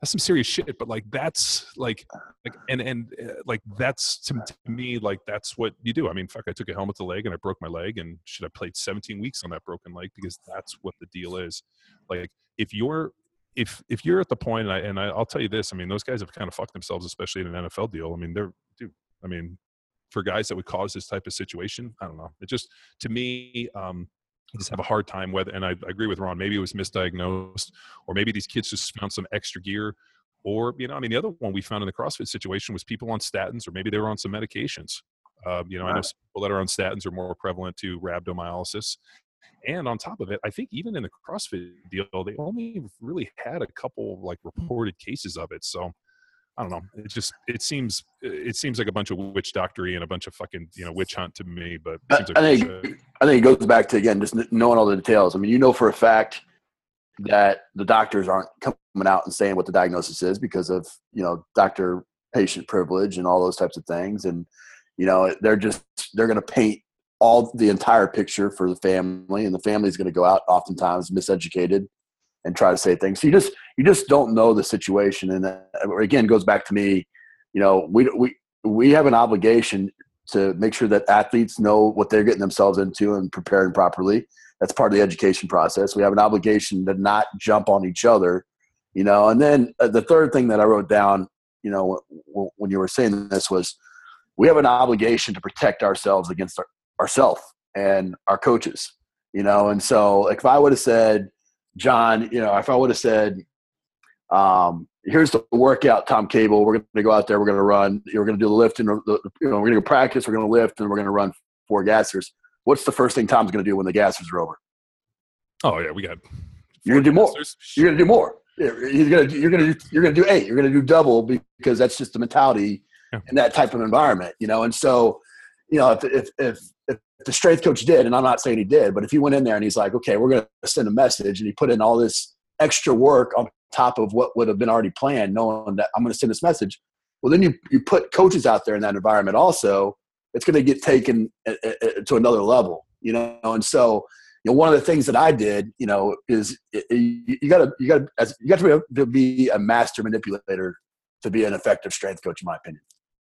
that's some serious shit. But like that's like like and and uh, like that's to, to, me like that's what you do. I mean, fuck, I took a helmet to leg and I broke my leg, and should I played 17 weeks on that broken leg because that's what the deal is. Like if you're if if you're at the point, and, I, and I, I'll tell you this, I mean, those guys have kind of fucked themselves, especially in an NFL deal. I mean, they're dude. I mean, for guys that would cause this type of situation. I don't know. It just to me, um, just have a hard time whether. And I, I agree with Ron. Maybe it was misdiagnosed, or maybe these kids just found some extra gear. Or you know, I mean, the other one we found in the CrossFit situation was people on statins, or maybe they were on some medications. Um, you know, I know people that are on statins are more prevalent to rhabdomyolysis. And on top of it, I think even in the CrossFit deal, they only really had a couple like reported cases of it. So I don't know. It just it seems it seems like a bunch of witch doctory and a bunch of fucking you know witch hunt to me. But like
I think I think it goes back to again just knowing all the details. I mean, you know for a fact that the doctors aren't coming out and saying what the diagnosis is because of you know doctor patient privilege and all those types of things, and you know they're just they're going to paint all the entire picture for the family, and the family is going to go out oftentimes miseducated and try to say things. So you just you just don't know the situation, and uh, again goes back to me. You know, we we we have an obligation to make sure that athletes know what they're getting themselves into and preparing properly. That's part of the education process. We have an obligation to not jump on each other, you know. And then uh, the third thing that I wrote down, you know, w- when you were saying this was, we have an obligation to protect ourselves against our, ourselves and our coaches, you know. And so, like, if I would have said, John, you know, if I would have said, um, here's the workout, Tom Cable, we're going to go out there, we're going to run, we're going to do the lift, and you know, we're going to go practice, we're going to lift, and we're going to run four gassers. What's the first thing Tom's going to do when the gassers are over?
Oh yeah, we got.
You're going to do more. You're going to do more. You're going to you're going to do, you're going to do eight. You're going to do double because that's just the mentality yeah. in that type of environment, you know. And so, you know, if if, if the strength coach did, and I'm not saying he did, but if he went in there and he's like, okay, we're going to send a message, and he put in all this extra work on top of what would have been already planned, knowing that I'm going to send this message. Well, then you you put coaches out there in that environment also. It's going to get taken uh, uh, uh, to another level, you know. And so, you know, one of the things that I did, you know, is you got to you got to you got to be, to be a master manipulator to be an effective strength coach, in my opinion.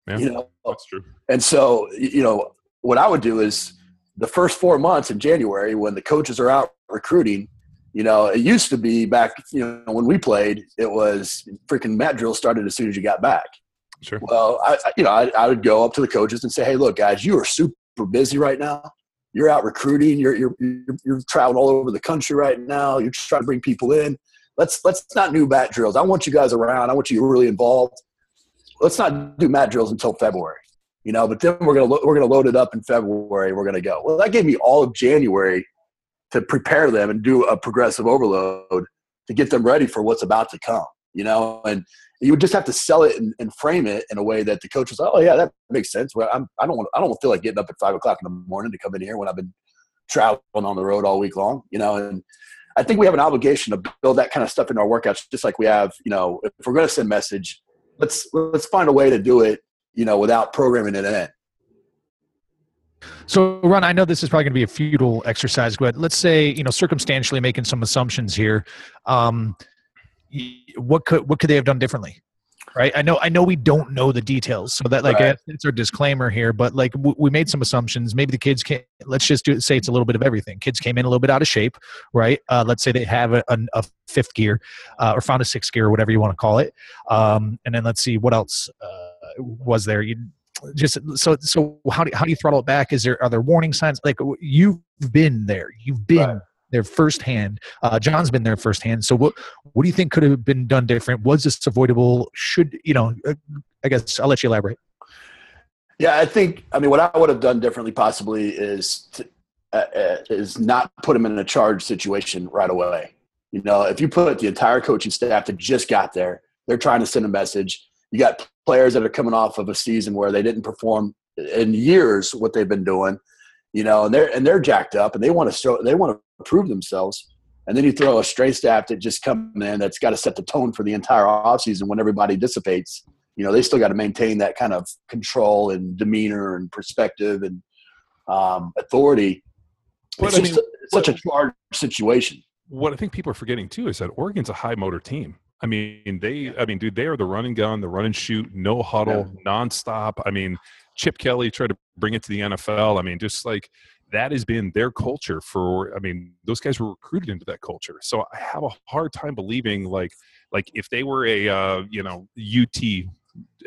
Yeah,
you know,
that's true.
And so, you know, what I would do is the first four months in January when the coaches are out recruiting, you know, it used to be back, you know, when we played, it was freaking mat drill started as soon as you got back.
Sure.
Well, I, you know, I, I would go up to the coaches and say, "Hey, look, guys, you are super busy right now. You're out recruiting. You're you're you're, you're traveling all over the country right now. You're trying to bring people in. Let's let's not do mat drills. I want you guys around. I want you really involved. Let's not do mat drills until February you know. But then we're gonna lo- we're gonna load it up in February. We're gonna go. Well, that gave me all of January to prepare them and do a progressive overload to get them ready for what's about to come. You know, and you would just have to sell it and, and frame it in a way that the coach was, oh yeah, that makes sense. Well, I'm, I don't want I don't feel like getting up at five o'clock in the morning to come in here when I've been traveling on the road all week long. You know, and I think we have an obligation to build that kind of stuff in our workouts, just like we have. You know, if we're going to send message, let's let's find a way to do it you know, without programming it in.
So, Ron, I know this is probably going to be a futile exercise, but let's say, you know, circumstantially making some assumptions here. Um, what could what could they have done differently? Right. I know. I know we don't know the details, so that like right. it's our disclaimer here. But like w- we made some assumptions. Maybe the kids can. Let's just do say it's a little bit of everything. Kids came in a little bit out of shape, right? Uh, let's say they have a, a, a fifth gear uh, or found a sixth gear, or whatever you want to call it. Um, and then let's see what else. Uh, was there? You just so so how do how do you throttle it back? Is there are there warning signs? Like you've been there, you've been. Right. There firsthand. Uh, John's been there firsthand. So, what what do you think could have been done different? Was this avoidable? Should you know? Uh, I guess I'll let you elaborate.
Yeah, I think. I mean, what I would have done differently possibly is to, uh, uh, is not put him in a charge situation right away. You know, if you put the entire coaching staff that just got there, they're trying to send a message you got players that are coming off of a season where they didn't perform in years what they've been doing, you know, and they're and they're jacked up and they want to show they want to prove themselves. And then you throw a stray staff that just come in that's got to set the tone for the entire offseason when everybody dissipates. You know, they still got to maintain that kind of control and demeanor and perspective and um, authority. But, it's I mean, such a large situation.
What I think people are forgetting too is that Oregon's a high motor team. I mean, they, I mean, dude, they are the run and gun, the run and shoot, no huddle, yeah. nonstop. I mean, Chip Kelly tried to bring it to the NFL. I mean, just like that has been their culture for, I mean, those guys were recruited into that culture. So I have a hard time believing like, like if they were a, uh, you know, UT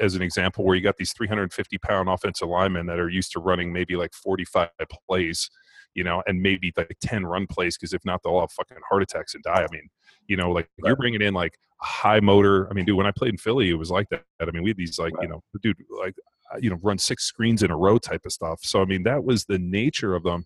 as an example where you got these 350 pound offensive linemen that are used to running maybe like 45 plays, you know, and maybe like 10 run plays because if not, they'll have fucking heart attacks and die. I mean, you know, like right. you're bringing in like high motor. I mean, dude, when I played in Philly, it was like that. I mean, we had these like, right. you know, dude, like, uh, you know, run six screens in a row type of stuff. So, I mean, that was the nature of them.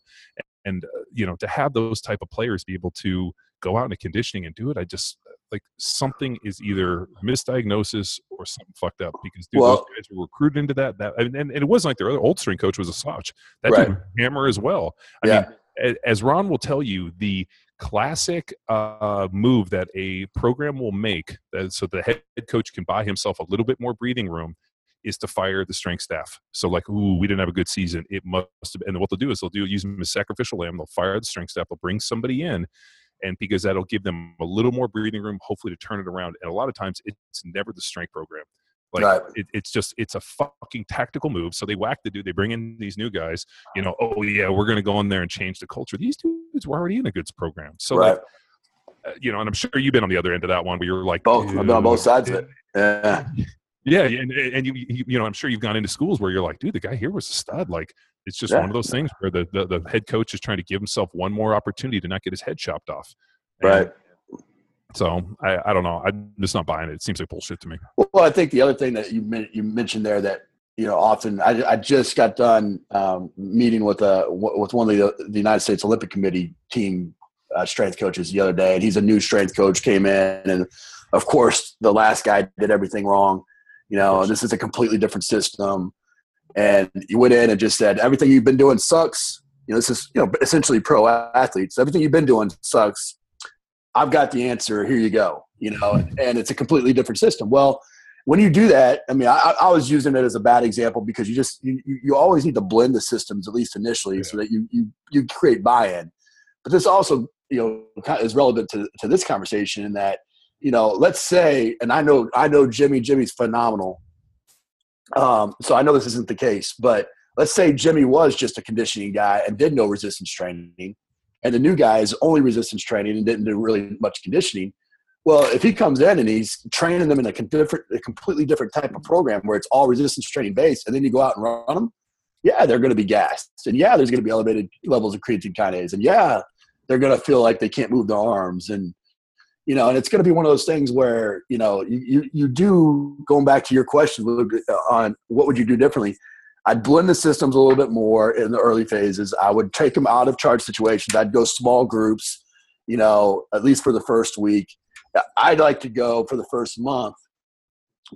And, uh, you know, to have those type of players be able to go out into conditioning and do it, I just, like something is either misdiagnosis or something fucked up because dude, well, those guys were recruited into that. That and, and, it wasn't like their other old string coach was a slouch. That right. hammer as well. I yeah. mean, as Ron will tell you, the classic uh, move that a program will make that, so the head coach can buy himself a little bit more breathing room is to fire the strength staff. So like, ooh, we didn't have a good season. It must have been. And what they'll do is they'll do use them as sacrificial lamb. They'll fire the strength staff. They'll bring somebody in and because that'll give them a little more breathing room, hopefully to turn it around. And a lot of times, it's never the strength program. Like right. it, it's just it's a fucking tactical move. So they whack the dude. They bring in these new guys. You know, oh yeah, we're going to go in there and change the culture. These dudes were already in a goods program. So right. like, uh, you know, and I'm sure you've been on the other end of that one where you're like
both. I've been on both sides of it. Yeah.
Yeah, and, and you, you know, I'm sure you've gone into schools where you're like, dude, the guy here was a stud. Like, it's just yeah. one of those things where the, the, the head coach is trying to give himself one more opportunity to not get his head chopped off.
And right.
So I, I don't know. I'm just not buying it. It seems like bullshit to me.
Well, I think the other thing that you you mentioned there that you know often I, I just got done um, meeting with a with one of the, the United States Olympic Committee team uh, strength coaches the other day, and he's a new strength coach. Came in, and of course the last guy did everything wrong. You know, this is a completely different system. And you went in and just said, everything you've been doing sucks. You know, this is, you know, essentially pro athletes. Everything you've been doing sucks. I've got the answer. Here you go. You know, and it's a completely different system. Well, when you do that, I mean, I, I was using it as a bad example because you just you, you always need to blend the systems at least initially yeah. so that you you you create buy-in. But this also you know is relevant to to this conversation in that you know, let's say, and I know I know Jimmy. Jimmy's phenomenal. Um, so I know this isn't the case, but let's say Jimmy was just a conditioning guy and did no resistance training, and the new guy is only resistance training and didn't do really much conditioning. Well, if he comes in and he's training them in a, different, a completely different type of program where it's all resistance training based, and then you go out and run them, yeah, they're going to be gassed, and yeah, there's going to be elevated levels of creatine kinase, and yeah, they're going to feel like they can't move their arms, and you know, and it's going to be one of those things where you know you, you, you do going back to your question uh, on what would you do differently. I'd blend the systems a little bit more in the early phases. I would take them out of charge situations. I'd go small groups, you know, at least for the first week. I'd like to go for the first month,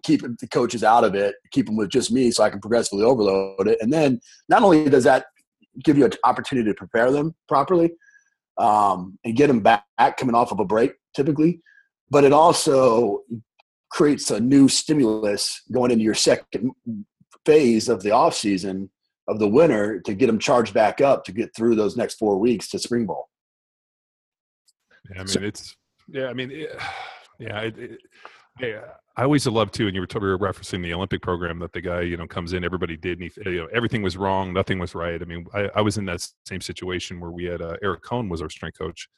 keep the coaches out of it, keep them with just me so I can progressively overload it. And then not only does that give you an opportunity to prepare them properly um, and get them back coming off of a break, typically, but it also creates a new stimulus going into your second phase of the off season of the winter to get them charged back up to get through those next four weeks to spring ball.
Yeah, I mean so, it's yeah, I mean it, yeah, it, it, yeah. I always love too, and you were, we were referencing the Olympic program that the guy you know comes in, everybody did, and he, you know everything was wrong, nothing was right. I mean, I, I was in that same situation where we had uh, Eric Cohn was our strength coach,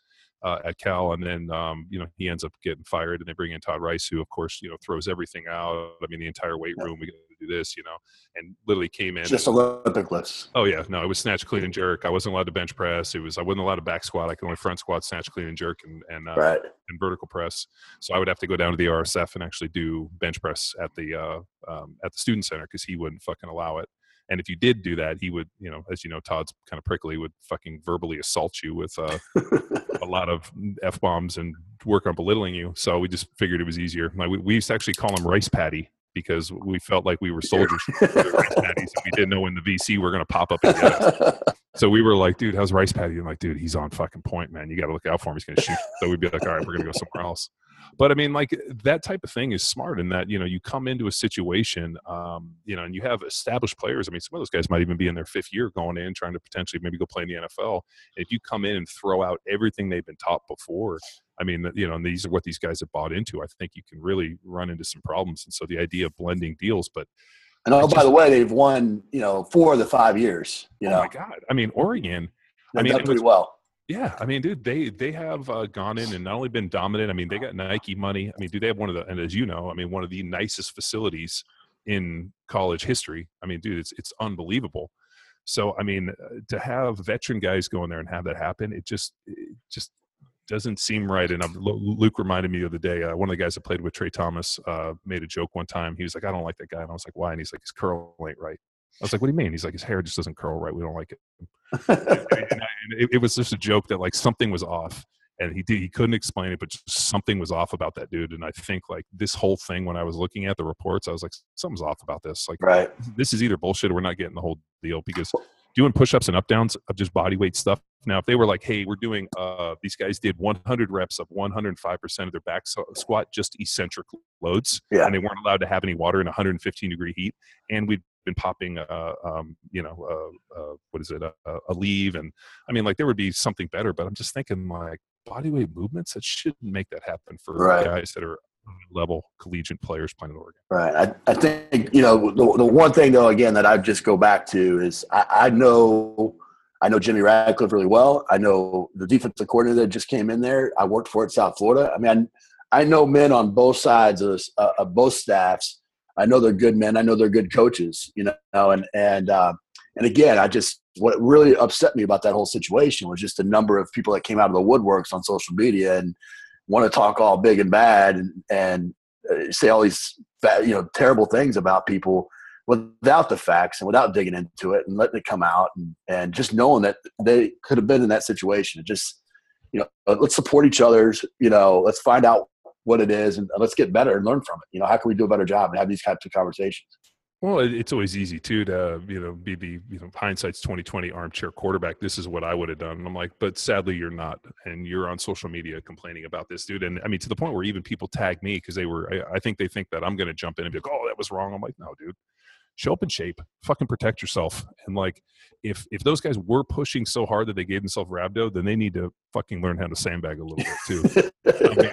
uh, at Cal, and then um, you know he ends up getting fired, and they bring in Todd Rice, who of course you know throws everything out. I mean, the entire weight room, we got to do this, you know, and literally came in
just Olympic list.
Oh yeah, no, it was snatch, clean, and jerk. I wasn't allowed to bench press. It was I wasn't allowed to back squat. I could only front squat, snatch, clean, and jerk, and and, uh,
right.
and vertical press. So I would have to go down to the RSF and actually do bench press at the uh, um, at the student center because he wouldn't fucking allow it. And if you did do that, he would, you know, as you know, Todd's kind of prickly, would fucking verbally assault you with uh, a lot of f bombs and work on belittling you. So we just figured it was easier. Like we, we used to actually call him Rice Patty because we felt like we were soldiers. rice patties, we didn't know when the VC were going to pop up and get us. So we were like, dude, how's Rice Patty? I'm like, dude, he's on fucking point, man. You got to look out for him. He's going to shoot. So we'd be like, all right, we're going to go somewhere else but I mean, like that type of thing is smart in that you know you come into a situation, um, you know, and you have established players. I mean, some of those guys might even be in their fifth year going in, trying to potentially maybe go play in the NFL. And if you come in and throw out everything they've been taught before, I mean, you know, and these are what these guys have bought into. I think you can really run into some problems. And so the idea of blending deals, but
and oh, just, by the way, they've won, you know, four of the five years. You
oh
know,
my God! I mean, Oregon. I mean,
done pretty well.
Yeah, I mean, dude, they they have uh, gone in and not only been dominant. I mean, they got Nike money. I mean, dude, they have one of the, and as you know, I mean, one of the nicest facilities in college history. I mean, dude, it's it's unbelievable. So I mean, uh, to have veteran guys go in there and have that happen, it just it just doesn't seem right. And um, Luke reminded me the other day, uh, one of the guys that played with Trey Thomas uh, made a joke one time. He was like, "I don't like that guy," and I was like, "Why?" And he's like, "His curl ain't right." I was like, "What do you mean?" He's like, "His hair just doesn't curl right. We don't like it." and, and, and it, it was just a joke that like something was off and he did he couldn't explain it but something was off about that dude and i think like this whole thing when i was looking at the reports i was like something's off about this like
right
this is either bullshit or we're not getting the whole deal because doing push-ups and up downs of just body weight stuff now if they were like hey we're doing uh these guys did 100 reps of 105% of their back squat just eccentric loads
yeah.
and they weren't allowed to have any water in 115 degree heat and we'd been popping, uh, um, you know, uh, uh, what is it, Aleve and I mean, like there would be something better. But I'm just thinking, like, body weight movements that shouldn't make that happen for right. guys that are level collegiate players playing in Oregon.
Right. I, I think you know the, the one thing though again that I just go back to is I, I know I know Jimmy Radcliffe really well. I know the defensive coordinator that just came in there. I worked for at South Florida. I mean, I, I know men on both sides of, uh, of both staffs. I know they're good men. I know they're good coaches. You know, and and uh, and again, I just what really upset me about that whole situation was just the number of people that came out of the woodworks on social media and want to talk all big and bad and, and uh, say all these you know terrible things about people without the facts and without digging into it and letting it come out and, and just knowing that they could have been in that situation. Just you know, let's support each other's. You know, let's find out what it is and let's get better and learn from it. You know, how can we do a better job and have these types of conversations?
Well, it's always easy too to you know be the you know hindsight's twenty twenty armchair quarterback. This is what I would have done. And I'm like, but sadly you're not, and you're on social media complaining about this dude. And I mean to the point where even people tag me because they were. I, I, think they think that I'm going to jump in and be like, oh, that was wrong. I'm like, no, dude, show up in shape, fucking protect yourself. And like, if if those guys were pushing so hard that they gave themselves rhabdo, then they need to fucking learn how to sandbag a little bit too. I mean,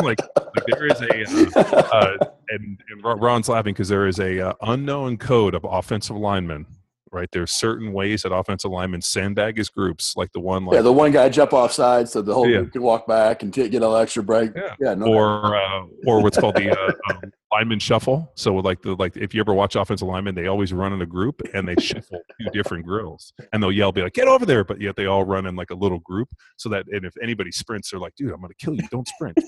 like, like, there is a uh, uh, and, and Ron's laughing because there is a uh, unknown code of offensive linemen right? There's certain ways that offensive linemen sandbag his groups, like the one. Like,
yeah, the one guy jump off side so the whole yeah. group can walk back and t- get an extra break.
Yeah,
yeah
no or uh, or what's called the uh, um, lineman shuffle. So like the like if you ever watch offensive linemen, they always run in a group and they shuffle two different grills, and they'll yell, be like, "Get over there!" But yet they all run in like a little group, so that and if anybody sprints, they're like, "Dude, I'm going to kill you! Don't sprint."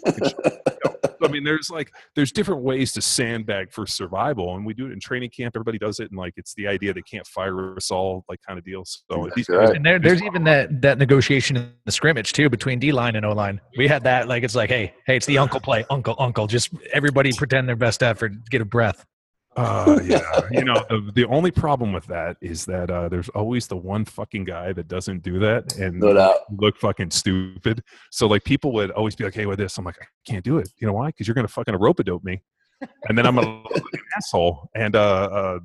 I mean, there's like there's different ways to sandbag for survival, and we do it in training camp. Everybody does it, and like it's the idea they can't fire us all, like kind of deal. So
these, right. and there, there's even that that negotiation in the scrimmage too between D line and O line. We had that like it's like, hey, hey, it's the uncle play, uncle, uncle. Just everybody pretend their best effort, get a breath.
Uh, yeah, you know the, the only problem with that is that uh, there's always the one fucking guy that doesn't do that and no look fucking stupid. So like people would always be like, "Hey, with this," I'm like, "I can't do it." You know why? Because you're gonna fucking rope a dope me, and then I'm a asshole. And uh, uh,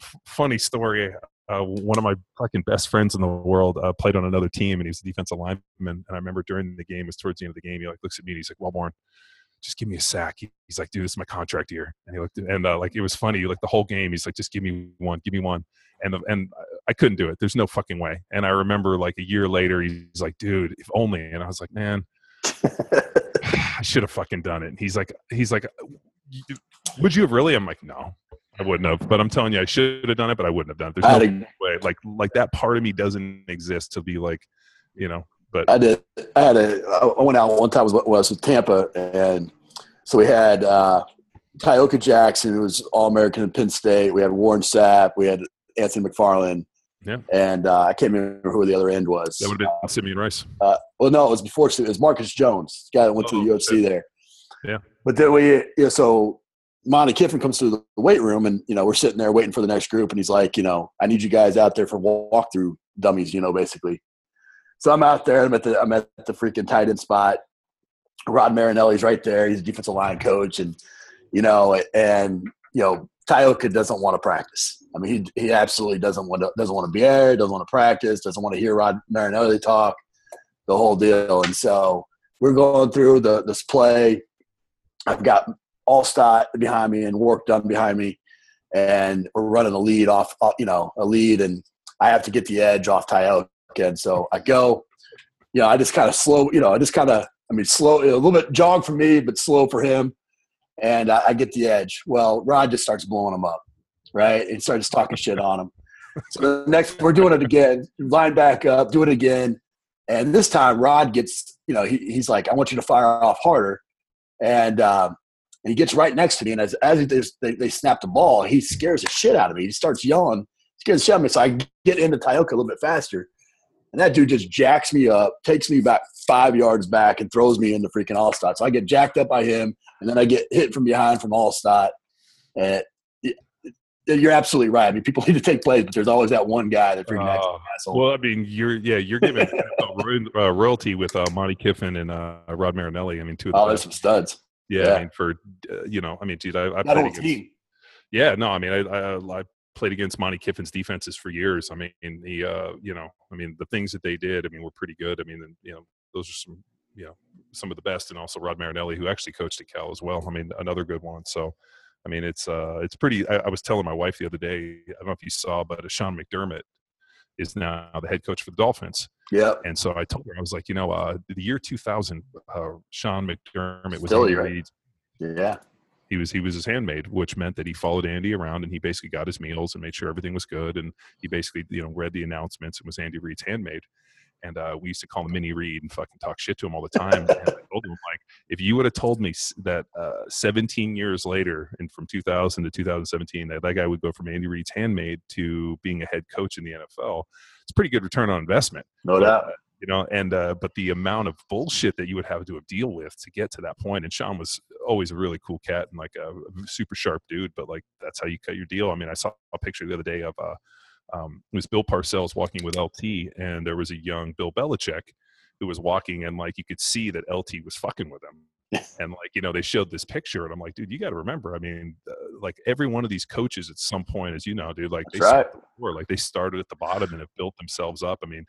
f- funny story. Uh, one of my fucking best friends in the world uh, played on another team, and he was a defensive lineman. And I remember during the game, it was towards the end of the game, he like looks at me and he's like, "Well, Warren." Just give me a sack. He's like, dude, this is my contract year. And he looked, and uh, like it was funny. Like the whole game, he's like, just give me one, give me one. And and I couldn't do it. There's no fucking way. And I remember like a year later, he's like, dude, if only. And I was like, man, I should have fucking done it. And he's like, he's like, would you have really? I'm like, no, I wouldn't have. But I'm telling you, I should have done it, but I wouldn't have done it. There's no way. Like like that part of me doesn't exist to be like, you know, but
I did. I had a. I went out one time was was with Tampa, and so we had uh, Tyoka Jackson, who was All American in Penn State. We had Warren Sapp. We had Anthony McFarland.
Yeah.
And uh, I can't remember who the other end was.
That would have been Simeon Rice.
Uh, well, no, it was before. It was Marcus Jones, the guy that went oh, to the UFC there.
Yeah.
But then we, yeah, so Monte Kiffin comes to the weight room, and you know we're sitting there waiting for the next group, and he's like, you know, I need you guys out there for walkthrough dummies, you know, basically. So I'm out there. I'm at the I'm at the freaking tight end spot. Rod Marinelli's right there. He's a defensive line coach, and you know, and you know, Tyoka doesn't want to practice. I mean, he he absolutely doesn't want to doesn't want to be there. Doesn't want to practice. Doesn't want to hear Rod Marinelli talk. The whole deal. And so we're going through the this play. I've got Alstott behind me and Warrick Dunn behind me, and we're running a lead off, you know, a lead, and I have to get the edge off Tyoka so I go, you know, I just kind of slow, you know, I just kind of, I mean, slow, a little bit jog for me, but slow for him. and I, I get the edge. Well, Rod just starts blowing him up, right? And starts talking shit on him. So the next, we're doing it again. Line back up, do it again, and this time Rod gets, you know, he, he's like, "I want you to fire off harder," and um, and he gets right next to me. And as as he, they, they snap the ball, he scares the shit out of me. He starts yelling, scares the shit out of me. So I get into Tyoka a little bit faster. And that dude just jacks me up, takes me back five yards back, and throws me into freaking Alstott. So I get jacked up by him, and then I get hit from behind from Alstott. And you're absolutely right. I mean, people need to take plays, but there's always that one guy that freaking uh, asshole.
Well, I mean, you're yeah, you're giving uh, royalty with uh, Monte Kiffin and uh, Rod Marinelli. I mean, two. Of
the oh, there's some studs.
Yeah, yeah, I mean, for uh, you know, I mean, dude, I, I played against. Team. Yeah, no, I mean, I, I, I played against Monte Kiffin's defenses for years. I mean, he, uh, you know, I mean, the things that they did, I mean, were pretty good. I mean, you know, those are some, you know, some of the best, and also Rod Marinelli, who actually coached at Cal as well. I mean, another good one. So, I mean, it's uh, it's pretty. I, I was telling my wife the other day. I don't know if you saw, but Sean McDermott is now the head coach for the Dolphins.
Yeah.
And so I told her, I was like, you know, uh, the year 2000, uh, Sean McDermott was Still,
right. Yeah
he was he was his handmaid, which meant that he followed Andy around and he basically got his meals and made sure everything was good. And he basically you know read the announcements and was Andy Reid's handmaid. And uh, we used to call him Mini Reid and fucking talk shit to him all the time. and I told him like, if you would have told me that uh, 17 years later, and from 2000 to 2017, that that guy would go from Andy Reid's handmaid to being a head coach in the NFL, it's pretty good return on investment.
No doubt.
You know and uh, but the amount of bullshit that you would have to deal with to get to that point and sean was always a really cool cat and like a super sharp dude but like that's how you cut your deal. I mean i saw a picture the other day of uh um, it was bill parcells walking with lt and there was a young bill belichick who was walking and like you could see that lt was fucking with him. And like you know they showed this picture and i'm like dude you got to remember i mean uh, like every one of these coaches at some point as you know dude like
they right.
like they started at the bottom and have built themselves up. I mean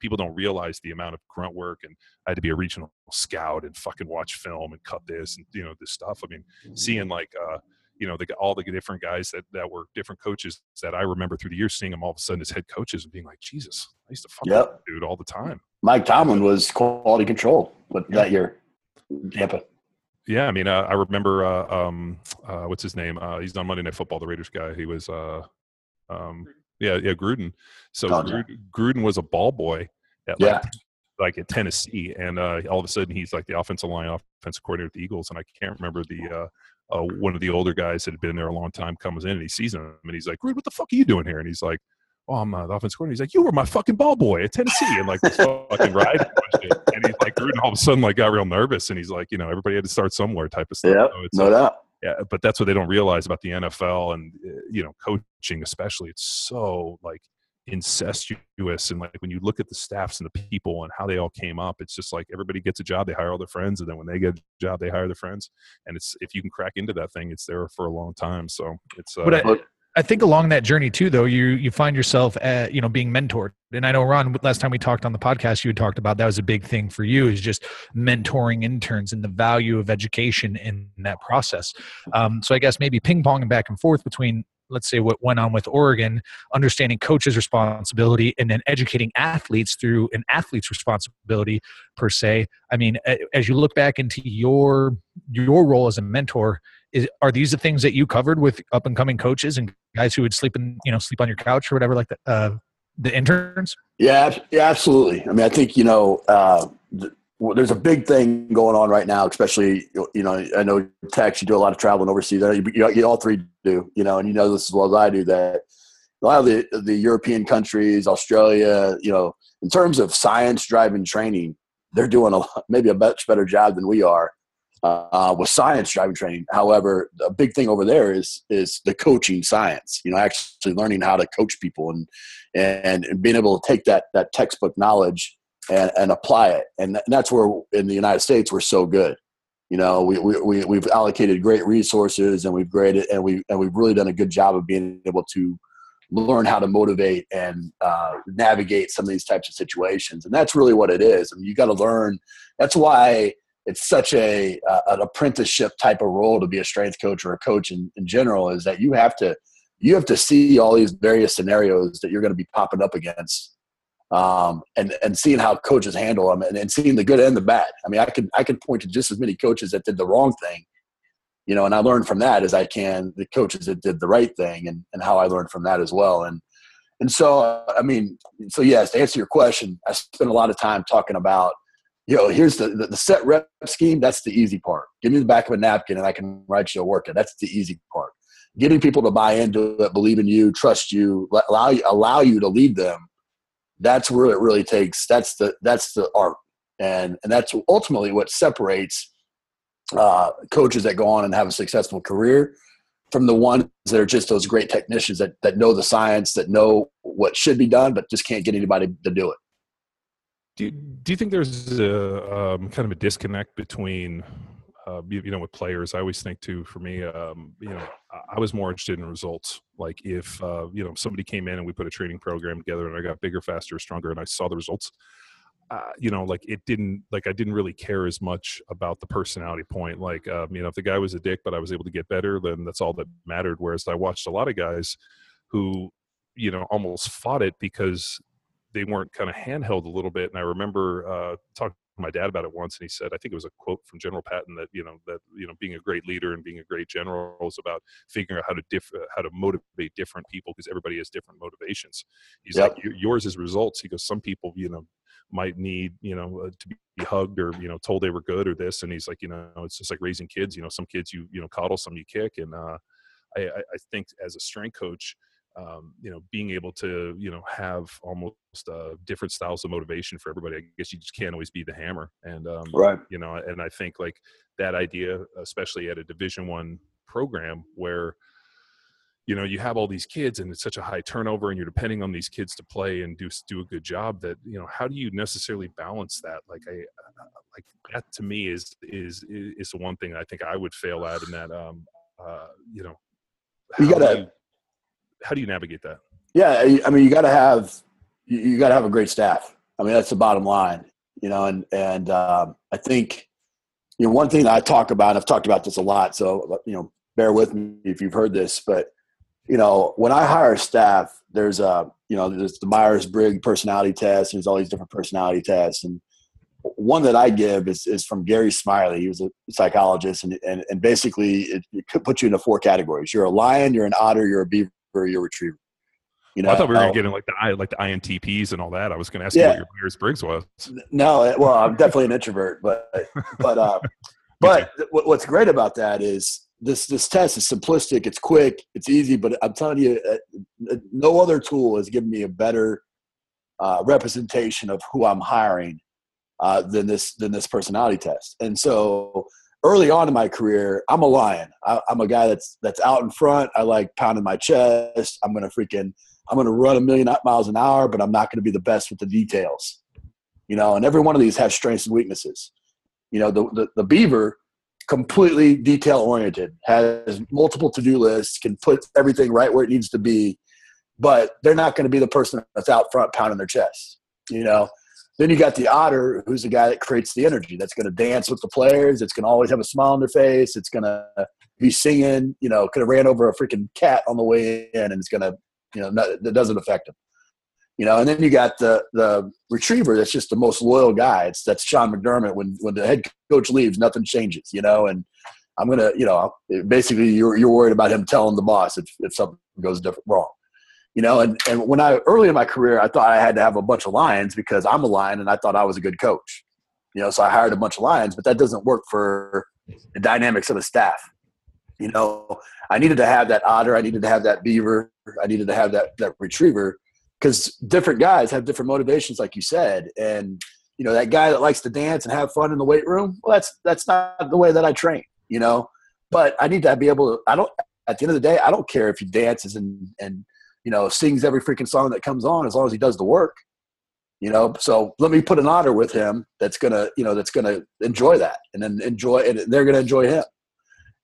people don't realize the amount of grunt work and I had to be a regional scout and fucking watch film and cut this and you know this stuff. I mean, seeing like uh, you know the, all the different guys that that were different coaches that I remember through the years, seeing them all of a sudden as head coaches and being like, Jesus, I used to fuck yep. dude all the time.
Mike Tomlin was quality control with yeah. that year, Tampa.
Yeah, I mean, uh, I remember uh, um, uh, what's his name? Uh, he's on Monday Night Football, the Raiders guy. He was uh, um, yeah, yeah, Gruden. So oh, Gruden, Gruden, was a ball boy at
yeah. like,
like at Tennessee, and uh, all of a sudden he's like the offensive line offensive coordinator with the Eagles, and I can't remember the uh, uh, one of the older guys that had been there a long time comes in and he sees him and he's like, "Gruden, what the fuck are you doing here?" And he's like, "Oh, I'm uh, the offensive coordinator." He's like, "You were my fucking ball boy at Tennessee," and like this fucking ride. And he's like, Gruden all of a sudden like got real nervous, and he's like, you know, everybody had to start somewhere, type of stuff.
Yeah, so no doubt
but that's what they don't realize about the NFL and uh, you know coaching, especially. It's so like incestuous and like when you look at the staffs and the people and how they all came up it's just like everybody gets a job they hire all their friends and then when they get a job they hire their friends and it's if you can crack into that thing it's there for a long time so it's uh,
but I, I think along that journey too though you you find yourself at you know being mentored and i know ron last time we talked on the podcast you talked about that was a big thing for you is just mentoring interns and the value of education in that process um, so i guess maybe ping ponging back and forth between let's say what went on with Oregon, understanding coaches' responsibility and then educating athletes through an athlete's responsibility per se. I mean, as you look back into your your role as a mentor, is are these the things that you covered with up and coming coaches and guys who would sleep in you know sleep on your couch or whatever like that? Uh, the interns?
Yeah, yeah, absolutely. I mean, I think you know. Uh, the, there's a big thing going on right now, especially you know I know Tex, you do a lot of traveling overseas. You, you, you, all three do, you know, and you know this as well as I do that a lot of the the European countries, Australia, you know, in terms of science driving training, they're doing a maybe a much better job than we are uh, with science driving training. However, a big thing over there is is the coaching science. You know, actually learning how to coach people and and, and being able to take that that textbook knowledge and, and apply it. And that's where in the United States we're so good. You know, we, we, we, have allocated great resources and we've graded and we, and we've really done a good job of being able to learn how to motivate and uh, navigate some of these types of situations. And that's really what it is. I mean, you got to learn. That's why it's such a, uh, an apprenticeship type of role to be a strength coach or a coach in, in general is that you have to, you have to see all these various scenarios that you're going to be popping up against um, and and seeing how coaches handle them and, and seeing the good and the bad. I mean, I can I can point to just as many coaches that did the wrong thing you know, and I learned from that as I can the coaches that did the right thing and, and how I learned from that as well. And, and so, I mean, so yes, to answer your question, I spent a lot of time talking about, you know, here's the, the, the set rep scheme. That's the easy part. Give me the back of a napkin and I can write you a workout. That's the easy part. Getting people to buy into it, believe in you, trust you, allow you, allow you to lead them. That's where it really takes. That's the, that's the art. And, and that's ultimately what separates uh, coaches that go on and have a successful career from the ones that are just those great technicians that, that know the science, that know what should be done, but just can't get anybody to do it.
Do you, do you think there's a um, kind of a disconnect between, uh, you, you, know, with players? I always think too, for me, um, you know, I was more interested in results. Like if, uh, you know, somebody came in and we put a training program together and I got bigger, faster, stronger, and I saw the results, uh, you know, like it didn't like I didn't really care as much about the personality point. Like, um, you know, if the guy was a dick, but I was able to get better, then that's all that mattered. Whereas I watched a lot of guys who, you know, almost fought it because they weren't kind of handheld a little bit. And I remember uh, talking to my dad about it once, and he said, I think it was a quote from General Patton that you know that you know being a great leader and being a great general is about figuring out how to diff- how to motivate different people because everybody has different motivations. He's yep. like, yours is results. He goes, some people, you know, might need you know uh, to be hugged or you know told they were good or this and he's like you know it's just like raising kids you know some kids you you know coddle some you kick and uh, I, I think as a strength coach um, you know being able to you know have almost uh, different styles of motivation for everybody i guess you just can't always be the hammer and um,
right.
you know and i think like that idea especially at a division one program where you know you have all these kids and it's such a high turnover and you're depending on these kids to play and do do a good job that you know how do you necessarily balance that? Like i like that to me is is is the one thing i think i would fail at in that um uh you know
you gotta
how do you navigate that
yeah i mean you gotta have you gotta have a great staff i mean that's the bottom line you know and and um, i think you know one thing that i talk about and i've talked about this a lot so you know bear with me if you've heard this but you know, when I hire staff, there's a, you know, there's the Myers Briggs personality test. There's all these different personality tests. And one that I give is, is from Gary Smalley. He was a psychologist. And, and, and basically, it, it could put you into four categories you're a lion, you're an otter, you're a beaver, you're retriever.
You know, I thought we were getting like the like the INTPs and all that. I was going to ask yeah. you what your Myers Briggs was.
No, well, I'm definitely an introvert, but but uh, but what's great about that is this this test is simplistic it's quick it's easy but i'm telling you uh, uh, no other tool has given me a better uh, representation of who i'm hiring uh, than this than this personality test and so early on in my career i'm a lion. I, i'm a guy that's that's out in front. I like pounding my chest. I'm gonna freaking i'm gonna run a million miles an hour but i'm not gonna be the best with the details you know and every one of these has strengths and weaknesses. You know the, the, the beaver completely detail oriented, has multiple to do lists, can put everything right where it needs to be, but they're not to be the person that's out front pounding their chest. You know, then you got the otter, who's the guy that creates the energy. That's going to dance with the players. It's going to always have a smile on their face. It's going to be singing. You know, could have ran over a freaking cat on the way in, and it's going to, you know, not, that doesn't affect them you know, and then you got the the retriever that's just the most loyal guy. It's that's Sean McDermott. When when the head coach leaves, nothing changes, you know. And I'm gonna, you know, basically you're you're worried about him telling the boss if if something goes different wrong, you know. And and when I early in my career, I thought I had to have a bunch of lions because I'm a lion and I thought I was a good coach, you know. So I hired a bunch of lions, but that doesn't work for the dynamics of a staff. You know, I needed to have that otter, I needed to have that beaver, I needed to have that that retriever because different guys have different motivations, like you said, and you know that guy that likes to dance and have fun in the weight room. Well, that's that's not the way that I train, you know. But I need to be able to. I don't. At the end of the day, I don't care if he dances and and you know sings every freaking song that comes on as long as he does the work. You know, so let me put an otter with him that's gonna, you know, that's gonna enjoy that, and then enjoy, and they're gonna enjoy him.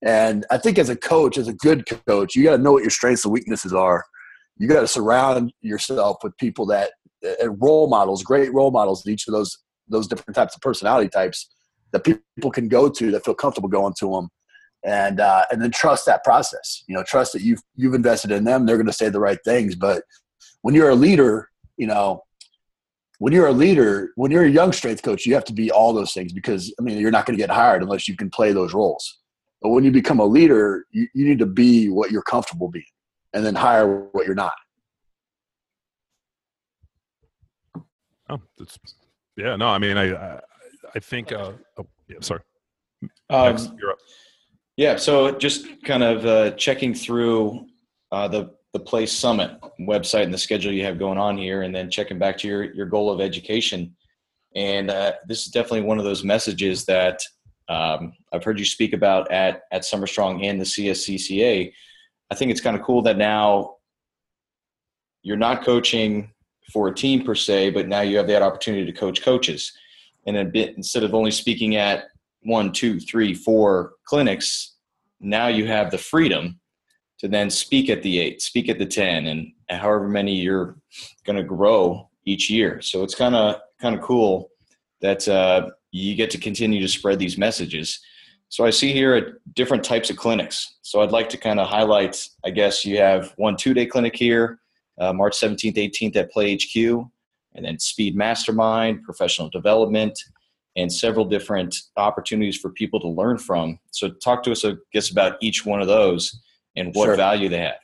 And I think as a coach, as a good coach, you got to know what your strengths and weaknesses are, you got to surround yourself with people that uh, role models, great role models in each of those those different types of personality types that people can go to that feel comfortable going to them, and uh, and then trust that process. You know, trust that you've you've invested in them; they're going to say the right things. But when you're a leader, you know, when you're a leader, when you're a young strength coach, you have to be all those things because I mean, you're not going to get hired unless you can play those roles. But when you become a leader, you, you need to be what you're comfortable being and then hire what you're not.
Oh, that's yeah. No, I mean, I I, I think. Uh, oh, yeah. Sorry.
Um,
Next, you're up.
Yeah, so just kind of uh, checking through uh, the the PLAE Summit website and the schedule you have going on here, and then checking back to your your goal of education. And uh, this is definitely one of those messages that um, I've heard you speak about at at Summer Strong and the CSCCA. I think it's kind of cool that now you're not coaching for a team per se, but now you have that opportunity to coach coaches. And a bit instead of only speaking at one, two, three, four clinics, now you have the freedom to then speak at the eight, speak at the 10, and however many you're going to grow each year. So it's kind of kind of cool that uh, you get to continue to spread these messages. So I see here different types of clinics. So I'd like to kind of highlight, I guess you have one two day clinic here, uh, March 17th, 18th at PLAE HQ, and then Speed Mastermind, professional development, and several different opportunities for people to learn from. So talk to us, I guess, about each one of those and what
Sure.
value they have.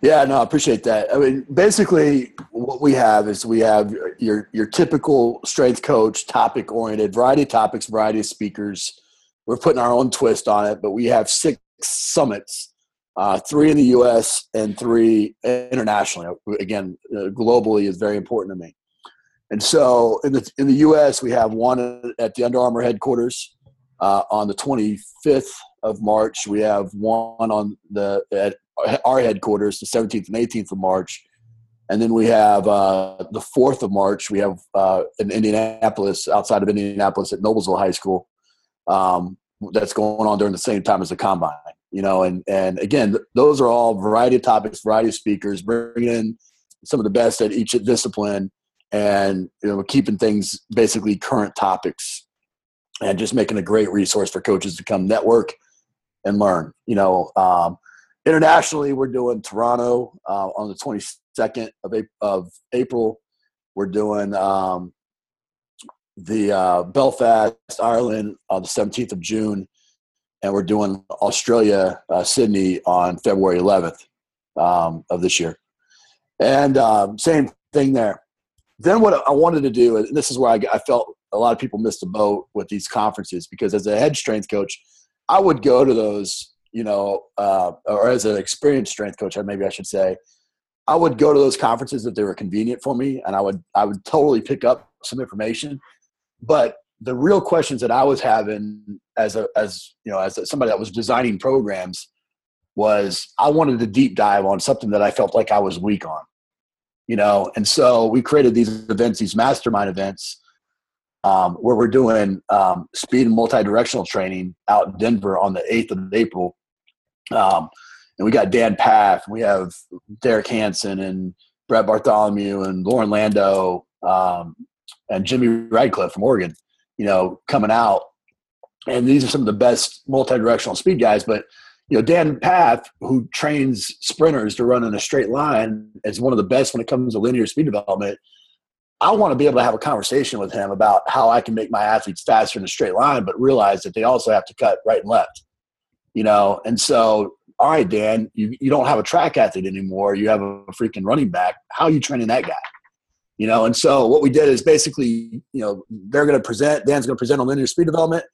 Yeah, no, I appreciate that. I mean, basically, what we have is we have your your typical strength coach, topic oriented, variety of topics, variety of speakers. We're putting our own twist on it, but we have six summits, uh, three in the U.S. and three internationally. Again, uh, globally is very important to me. And so, in the in the U.S., we have one at the Under Armour headquarters uh, on the 25th of March. We have one on the at our headquarters, the 17th and 18th of March. And then we have uh, the 4th of March, we have uh, in Indianapolis, outside of Indianapolis at Noblesville High School, um, that's going on during the same time as the combine. You know, and, and again, th- those are all variety of topics, variety of speakers, bringing in some of the best at each discipline and, you know, keeping things basically current topics and just making a great resource for coaches to come network and learn. You know, um, internationally, we're doing Toronto uh, on the 22nd of, Ap- of April. We're doing um, the uh, Belfast, Ireland on the 17th of June. And we're doing Australia, uh, Sydney on February 11th um, of this year. And um, same thing there. Then what I wanted to do, and this is where I, I felt a lot of people missed the boat with these conferences because as a head strength coach, I would go to those, you know, uh, or as an experienced strength coach, maybe I should say, I would go to those conferences if they were convenient for me, and I would I would totally pick up some information. But the real questions that I was having as a as you know as somebody that was designing programs was I wanted to deep dive on something that I felt like I was weak on, you know, and so we created these events, these mastermind events um, where we're doing um, speed and multi-directional training out in Denver on the 8th of April. Um, and we got Dan Pfaff, we have Derek Hansen and Brett Bartholomew and Loren Landow um, and Jimmy Radcliffe from Oregon, you know, coming out. And these are some of the best multi-directional speed guys. But, you know, Dan Pfaff, who trains sprinters to run in a straight line, is one of the best when it comes to linear speed development. I want to be able to have a conversation with him about how I can make my athletes faster in a straight line, but realize that they also have to cut right and left. You know, and so, all right, Dan, you, you don't have a track athlete anymore. You have a freaking running back. How are you training that guy? You know, and so what we did is basically, you know, they're going to present, Dan's going to present on linear speed development,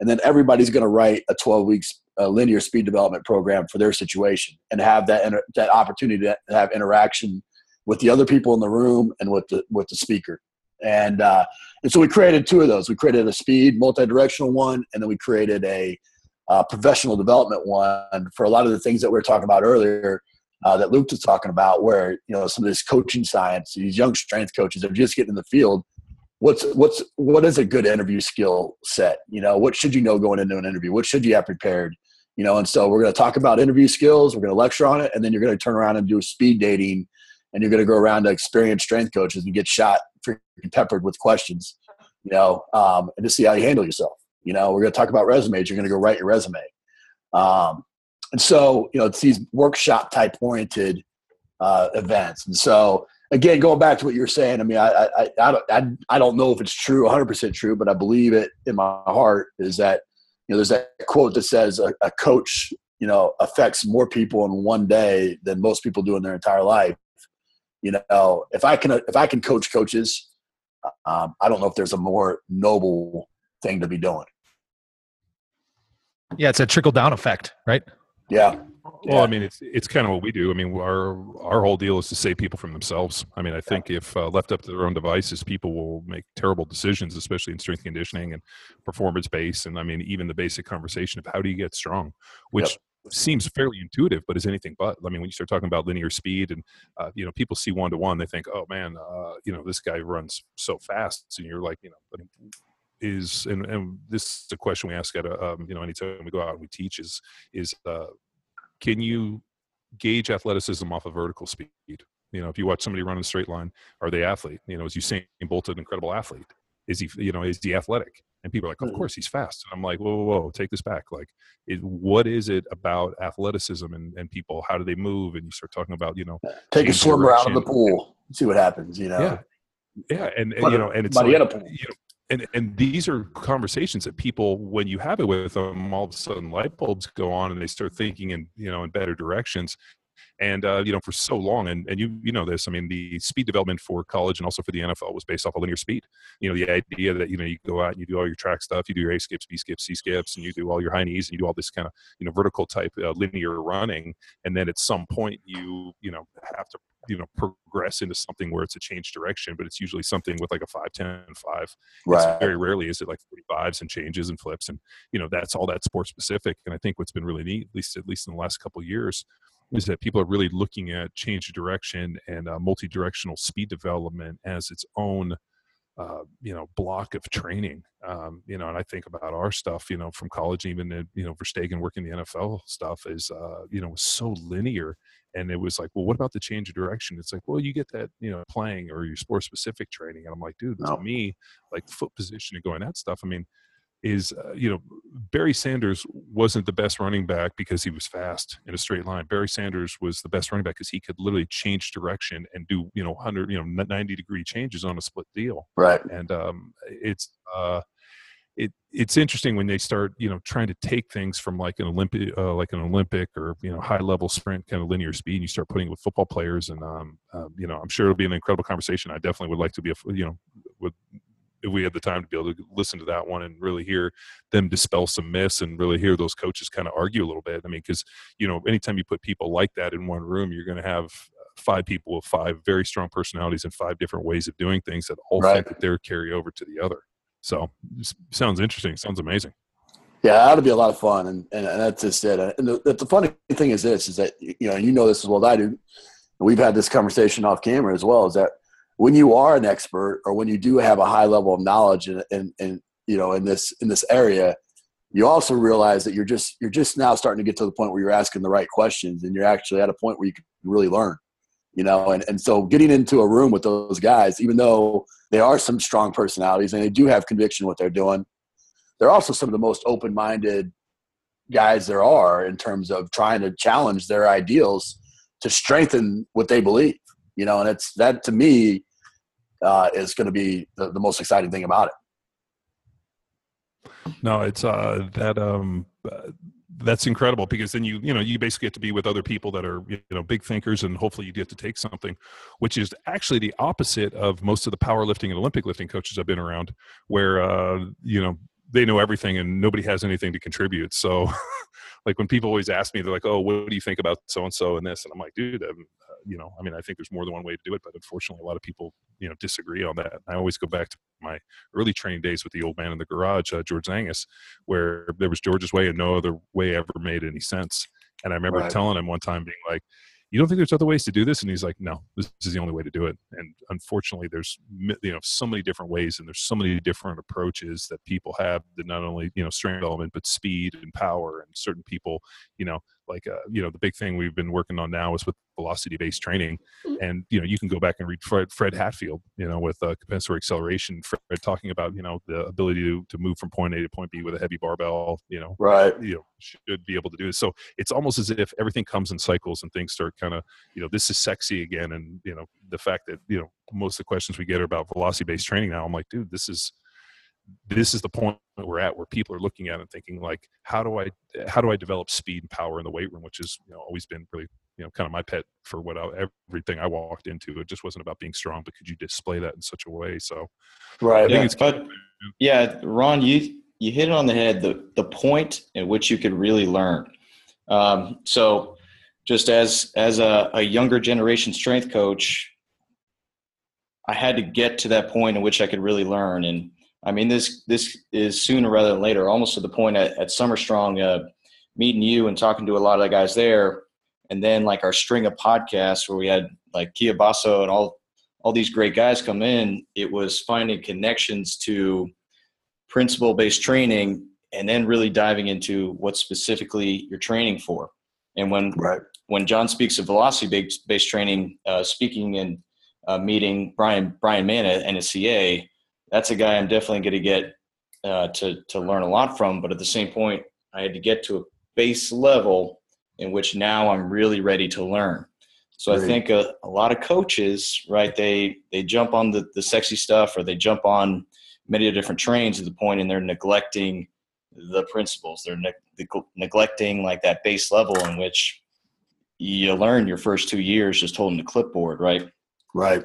and then everybody's going to write a 12 weeks uh, linear speed development program for their situation and have that, inter- that opportunity to have interaction with the other people in the room and with the with the speaker. And uh, and so we created two of those. We created a speed multi-directional one, and then we created a uh, professional development one for a lot of the things that we were talking about earlier. Uh, that Luke was talking about, where you know some of this coaching science, these young strength coaches are just getting in the field. What's what's what is a good interview skill set? You know, what should you know going into an interview? What should you have prepared? You know, and so we're going to talk about interview skills. We're going to lecture on it, and then you're going to turn around and do speed dating and you're going to go around to experienced strength coaches and get shot freaking peppered with questions, you know, um, and to see how you handle yourself. You know, we're going to talk about resumes. You're going to go write your resume. Um, and so, you know, it's these workshop type oriented uh, events. And so, again, going back to what you were saying, I mean, I, I, I, don't, I, I don't know if it's true, 100% true, but I believe it in my heart is that you know, there's that quote that says a, a coach, you know, affects more people in one day than most people do in their entire life. You know, if I can if I can coach coaches, um, I don't know if there's a more noble thing to be doing.
Yeah, it's a trickle down effect, right?
Yeah.
Well, I mean, it's it's kind of what we do. I mean, our our whole deal is to save people from themselves. I mean, I think if uh, left up to their own devices, people will make terrible decisions, especially in strength conditioning and performance based. And I mean, even the basic conversation of how do you get strong, which yep. seems fairly intuitive, but is anything but. I mean, when you start talking about linear speed, and uh, you know, people see one to one, they think, oh man, uh, you know, this guy runs so fast, and you're like, you know, is and, and this is a question we ask at a, um, you know anytime we go out and we teach is is uh, can you gauge athleticism off of vertical speed? You know, if you watch somebody run in a straight line, are they athlete? You know, is Usain Bolt an incredible athlete? Is he, you know, is he athletic? And people are like, of mm. course he's fast. And I'm like, whoa, whoa, whoa take this back. Like, it, what is it about athleticism and, and people? How do they move? And you start talking about, you know,
take a swimmer out of the pool, see what happens. You know,
yeah, yeah, and, and you know, and it's like, you know, and and these are conversations that people when you have it with them all of a sudden light bulbs go on and they start thinking in you know in better directions and uh, you know for so long and, and you you know this i mean the speed development for college and also for the nfl was based off of linear speed you know the idea that you know you go out and you do all your track stuff you do your a skips b skips c skips and you do all your high knees and you do all this kind of you know vertical type uh, linear running and then at some point you you know have to you know progress into something where it's a change direction but it's usually something with like a 5 10 5 right. It's very rarely is it like 45s and changes and flips and you know that's all that sport specific and i think what's been really neat at least at least in the last couple years is that people are really looking at change of direction and uh, multi-directional speed development as its own uh, you know block of training. Um, you know and i think about our stuff you know from college even you know Verstegen working the nfl stuff is uh, you know so linear. And it was like well what about the change of direction? It's like well you get that you know playing or your sport specific training. And i'm like dude no. to me like foot position and going that stuff. I mean is uh, you know Barry Sanders wasn't the best running back because he was fast in a straight line. Barry Sanders was the best running back because he could literally change direction and do you know 100 you know 90 degree changes on a split deal.
Right.
And um, it's uh, it it's interesting when they start you know trying to take things from like an Olympic uh, like an Olympic or you know high level sprint kind of linear speed and you start putting it with football players and um, uh, you know I'm sure it'll be an incredible conversation. I definitely would like to be a you know would if we had the time to be able to listen to that one and really hear them dispel some myths and really hear those coaches kind of argue a little bit. I mean, because you know, anytime you put people like that in one room, you're going to have five people with five very strong personalities and five different ways of doing things that all right. think that they're carry over to the other. So sounds interesting. Sounds amazing.
Yeah, that would be a lot of fun, and, and, and that's just it. And the, the funny thing is this: is that you know, you know this as well as I do. We've had this conversation off camera as well. Is that when you are an expert or when you do have a high level of knowledge in, in, in you know in this in this area you also realize that you're just you're just now starting to get to the point where you're asking the right questions and you're actually at a point where you can really learn you know and, and so getting into a room with those guys even though they are some strong personalities and they do have conviction what they're doing they're also some of the most open-minded guys there are in terms of trying to challenge their ideals to strengthen what they believe you know and it's that to me uh, is going to be the, the, most exciting thing about it.
No, it's uh, that um, that's incredible because then you you know you basically get to be with other people that are you know big thinkers and hopefully you get to take something which is actually the opposite of most of the powerlifting and olympic lifting coaches i've been around where uh you know they know everything and nobody has anything to contribute so like when people always ask me they're like oh what do you think about so and so and this and i'm like dude you know, I mean, I think there's more than one way to do it, but unfortunately, a lot of people, you know, disagree on that. I always go back to my early training days with the old man in the garage, uh, George Zangus, where there was George's way and no other way ever made any sense. And I remember right. telling him one time, being like, you don't think there's other ways to do this and he's like no this is the only way to do it and unfortunately there's you know so many different ways and there's so many different approaches that people have that not only you know strength development but speed and power and certain people you know like uh, you know the big thing we've been working on now is with velocity based training. Mm-hmm. and you know you can go back and read fred, fred hatfield you know with uh, compensatory acceleration fred talking about you know the ability to, to move from point a to point b with a heavy barbell you know
right.
you know should be able to do this so it's almost as if everything comes in cycles and things start kind of you know this is sexy again. And you know the fact that you know most of the questions we get are about velocity based training now i'm like dude this is this is the point we're at where people are looking at it and thinking like how do i how do i develop speed and power in the weight room which has you know always been really you know kind of my pet for what I, everything i walked into. It just wasn't about being strong but could you display that in such a way? So
right.
Yeah, but yeah ron you you hit it on the head the the point at which you could really learn. Um, so just as as a, a younger generation strength coach i had to get to that point in which i could really learn. And I mean, this this is sooner rather than later. Almost to the point at, at Summer Strong, uh, meeting you and talking to a lot of the guys there, and then like our string of podcasts where we had like Kia Basso and all all these great guys come in. It was finding connections to principle based training, and then really diving into what specifically you're training for. And when
right.
when John speaks of velocity based training, uh, speaking and uh, meeting Brian Bryan Mann at NSCA that's a guy I'm definitely going to get uh, to to learn a lot from. But at the same point, I had to get to a base level in which now I'm really ready to learn. So I think a, a, lot of coaches, right? They they jump on the the sexy stuff, or they jump on many different trains to the point, and they're neglecting the principles. They're ne- neglecting like that base level in which you learn your first two years just holding the clipboard, right?
Right.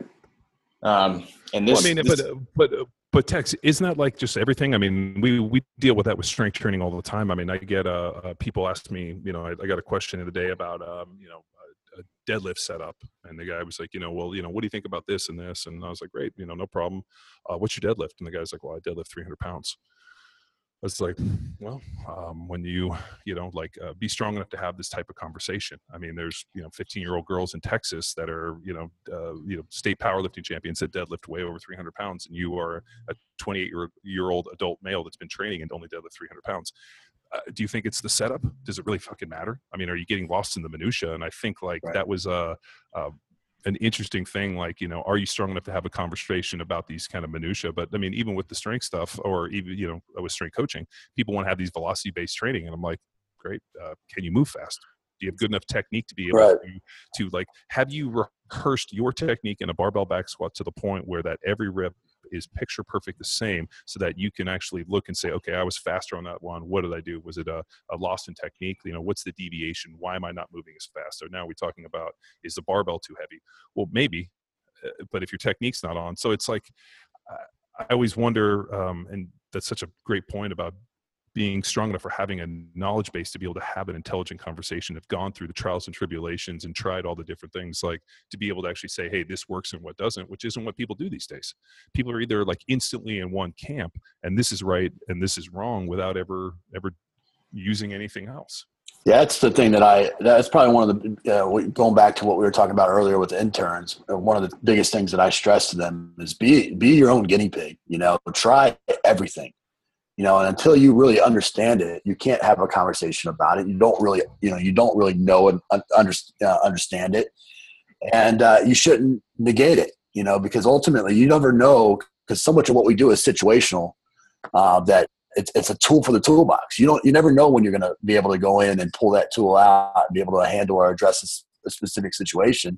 Um, and this,
well, I mean, this, but but but Tex, isn't that like just everything? I mean, we we deal with that with strength training all the time. I mean, I get uh, uh people ask me, you know, I, I, got a question the day about, um, you know, a, a deadlift setup, and the guy was like, you know, well, you know, what do you think about this and this? And I was like, great, you know, no problem. Uh, what's your deadlift? And the guy's like, well, I deadlift 300 pounds. It's like, well, um, when you, you know, like uh, be strong enough to have this type of conversation. I mean, there's, you know, 15 year old girls in Texas that are, you know, uh, you know, state powerlifting champions that deadlift way over 300 pounds, and you are a 28 year, year old adult male that's been training and only deadlift 300 pounds. Uh, do you think it's the setup? Does it really fucking matter? I mean, are you getting lost in the minutia? And I think like right. that was a, a an interesting thing like you know are you strong enough to have a conversation about these kind of minutia but i mean even with the strength stuff or even you know with strength coaching people want to have these velocity based training and i'm like great uh, can you move fast do you have good enough technique to be able right. to, to like have you rehearsed your technique in a barbell back squat to the point where that every rep is picture perfect the same so that you can actually look and say okay i was faster on that one. What did i do? Was it a, a loss in technique? You know what's the deviation? Why am i not moving as fast? So now we're talking about is the barbell too heavy? Well maybe uh, but if your technique's not on so it's like i always wonder um, and that's such a great point about being strong enough for having a knowledge base to be able to have an intelligent conversation have gone through the trials and tribulations and tried all the different things like to be able to actually say hey this works and what doesn't which isn't what people do these days people are either like instantly in one camp and this is right and this is wrong without ever ever using anything else
yeah, that's the thing that I. That's probably one of the uh, going back to what we were talking about earlier with interns. Uh, one of the biggest things that I stress to them is be be your own guinea pig. You know, try everything you know and until you really understand it you can't have a conversation about it. You don't really you know you don't really know and under, uh, understand it. And uh, you shouldn't negate it you know because ultimately you never know because so much of what we do is situational uh, that it's, it's a tool for the toolbox. You don't you never know when you're going to be able to go in and pull that tool out and be able to handle or address a, a specific situation.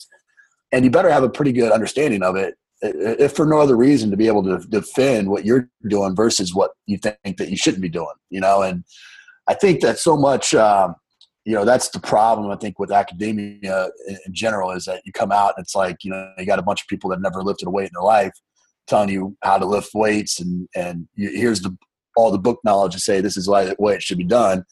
And you better have a pretty good understanding of it if for no other reason to be able to defend what you're doing versus what you think that you shouldn't be doing you know? And i think that so much um, you know that's the problem i think with academia in general is that you come out and it's like you know you got a bunch of people that never lifted a weight in their life telling you how to lift weights and and you, here's the all the book knowledge to say this is the way it should be done.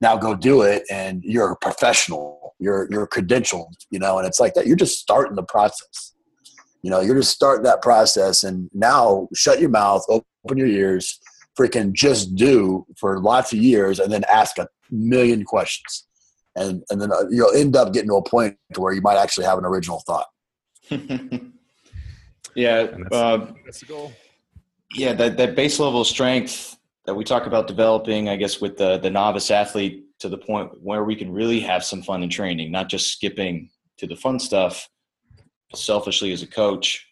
Now go do it and you're a professional you're you're credentialed you know? And it's like that you're just starting the process you know, you're just starting that process, and now shut your mouth, open your ears, freaking just do for lots of years, and then ask a million questions, and and then uh, you'll end up getting to a point to where you might actually have an original thought.
yeah, that's, uh, that's the goal. Yeah, that that base level strength that we talk about developing, I guess, with the the novice athlete to the point where we can really have some fun in training, not just skipping to the fun stuff selfishly as a coach,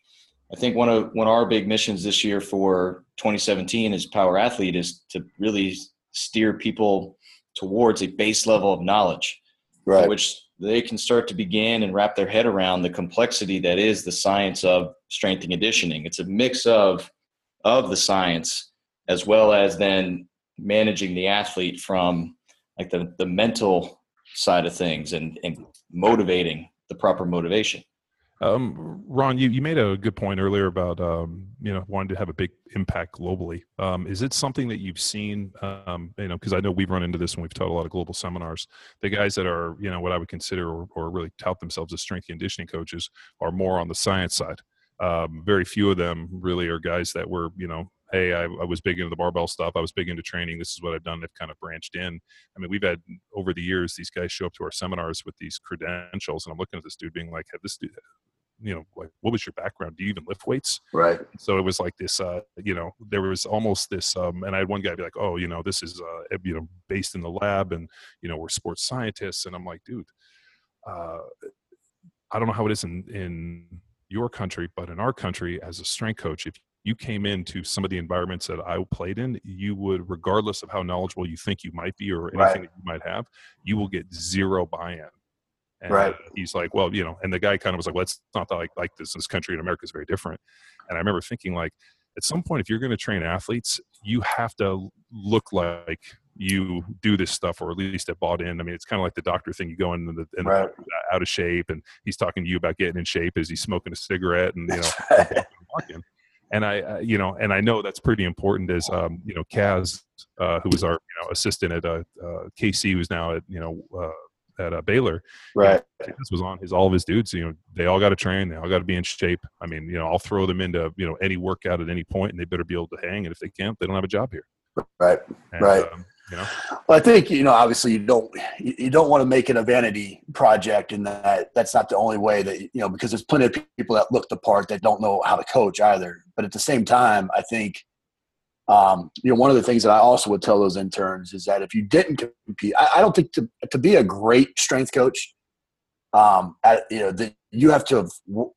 I think one of one of our big missions this year for 2017 as Power Athlete is to really steer people towards a base level of knowledge,
right.
which they can start to begin and wrap their head around the complexity that is the science of strength and conditioning. It's a mix of of the science as well as then managing the athlete from like the, the mental side of things and, and motivating the proper motivation.
Um, Ron, you, you made a good point earlier about um, you know wanting to have a big impact globally. Um, is it something that you've seen? Um, you know, because I know we've run into this when we've taught a lot of global seminars. The guys that are you know what I would consider or, or really tout themselves as strength conditioning coaches are more on the science side. Um, very few of them really are guys that were you know hey, I, I, was big into the barbell stuff. I was big into training. This is what I've done. They've kind of branched in. I mean, we've had over the years these guys show up to our seminars with these credentials, and I'm looking at this dude being like, "Have this dude, you know, like, what was your background? Do you even lift weights?"
Right.
So it was like this, uh, you know, there was almost this, um, and I had one guy be like, "Oh, you know, this is, uh, you know, based in the lab, and you know, we're sports scientists," and I'm like, dude. Uh, I don't know how it is in, in your country, but in our country, as a strength coach, if you came into some of the environments that I played in, you would, regardless of how knowledgeable you think you might be or anything right. that you might have, you will get zero buy-in. And
right.
he's like, well, you know, and the guy kind of was like, well, it's not like like this. This country in America is very different. And I remember thinking, like, at some point, if you're going to train athletes, you have to look like you do this stuff, or at least have bought in. I mean, it's kind of like the doctor thing. You go in and, the, and
right.
out of shape, and he's talking to you about getting in shape as he's smoking a cigarette, and you know, walking and I, uh, you know, and I know that's pretty important. As um, you know, Kaz, uh, who was our you know, assistant at uh, uh, KC, who's now at you know uh, at uh, Baylor.
Right.
This was on his all of his dudes. You know, they all got to train. They all got to be in shape. I mean, you know, I'll throw them into you know any workout at any point, and they better be able to hang. And if they can't, they don't have a job here.
Right.
And,
right.
Um, you know?
Well, I think you know. Obviously, you don't you don't want to make it a vanity project, and that that's not the only way that you know because there's plenty of people that look the part that don't know how to coach either. But at the same time, I think um, you know one of the things that I also would tell those interns is that if you didn't compete, I, I don't think to to be a great strength coach, um, at, you know that you have to have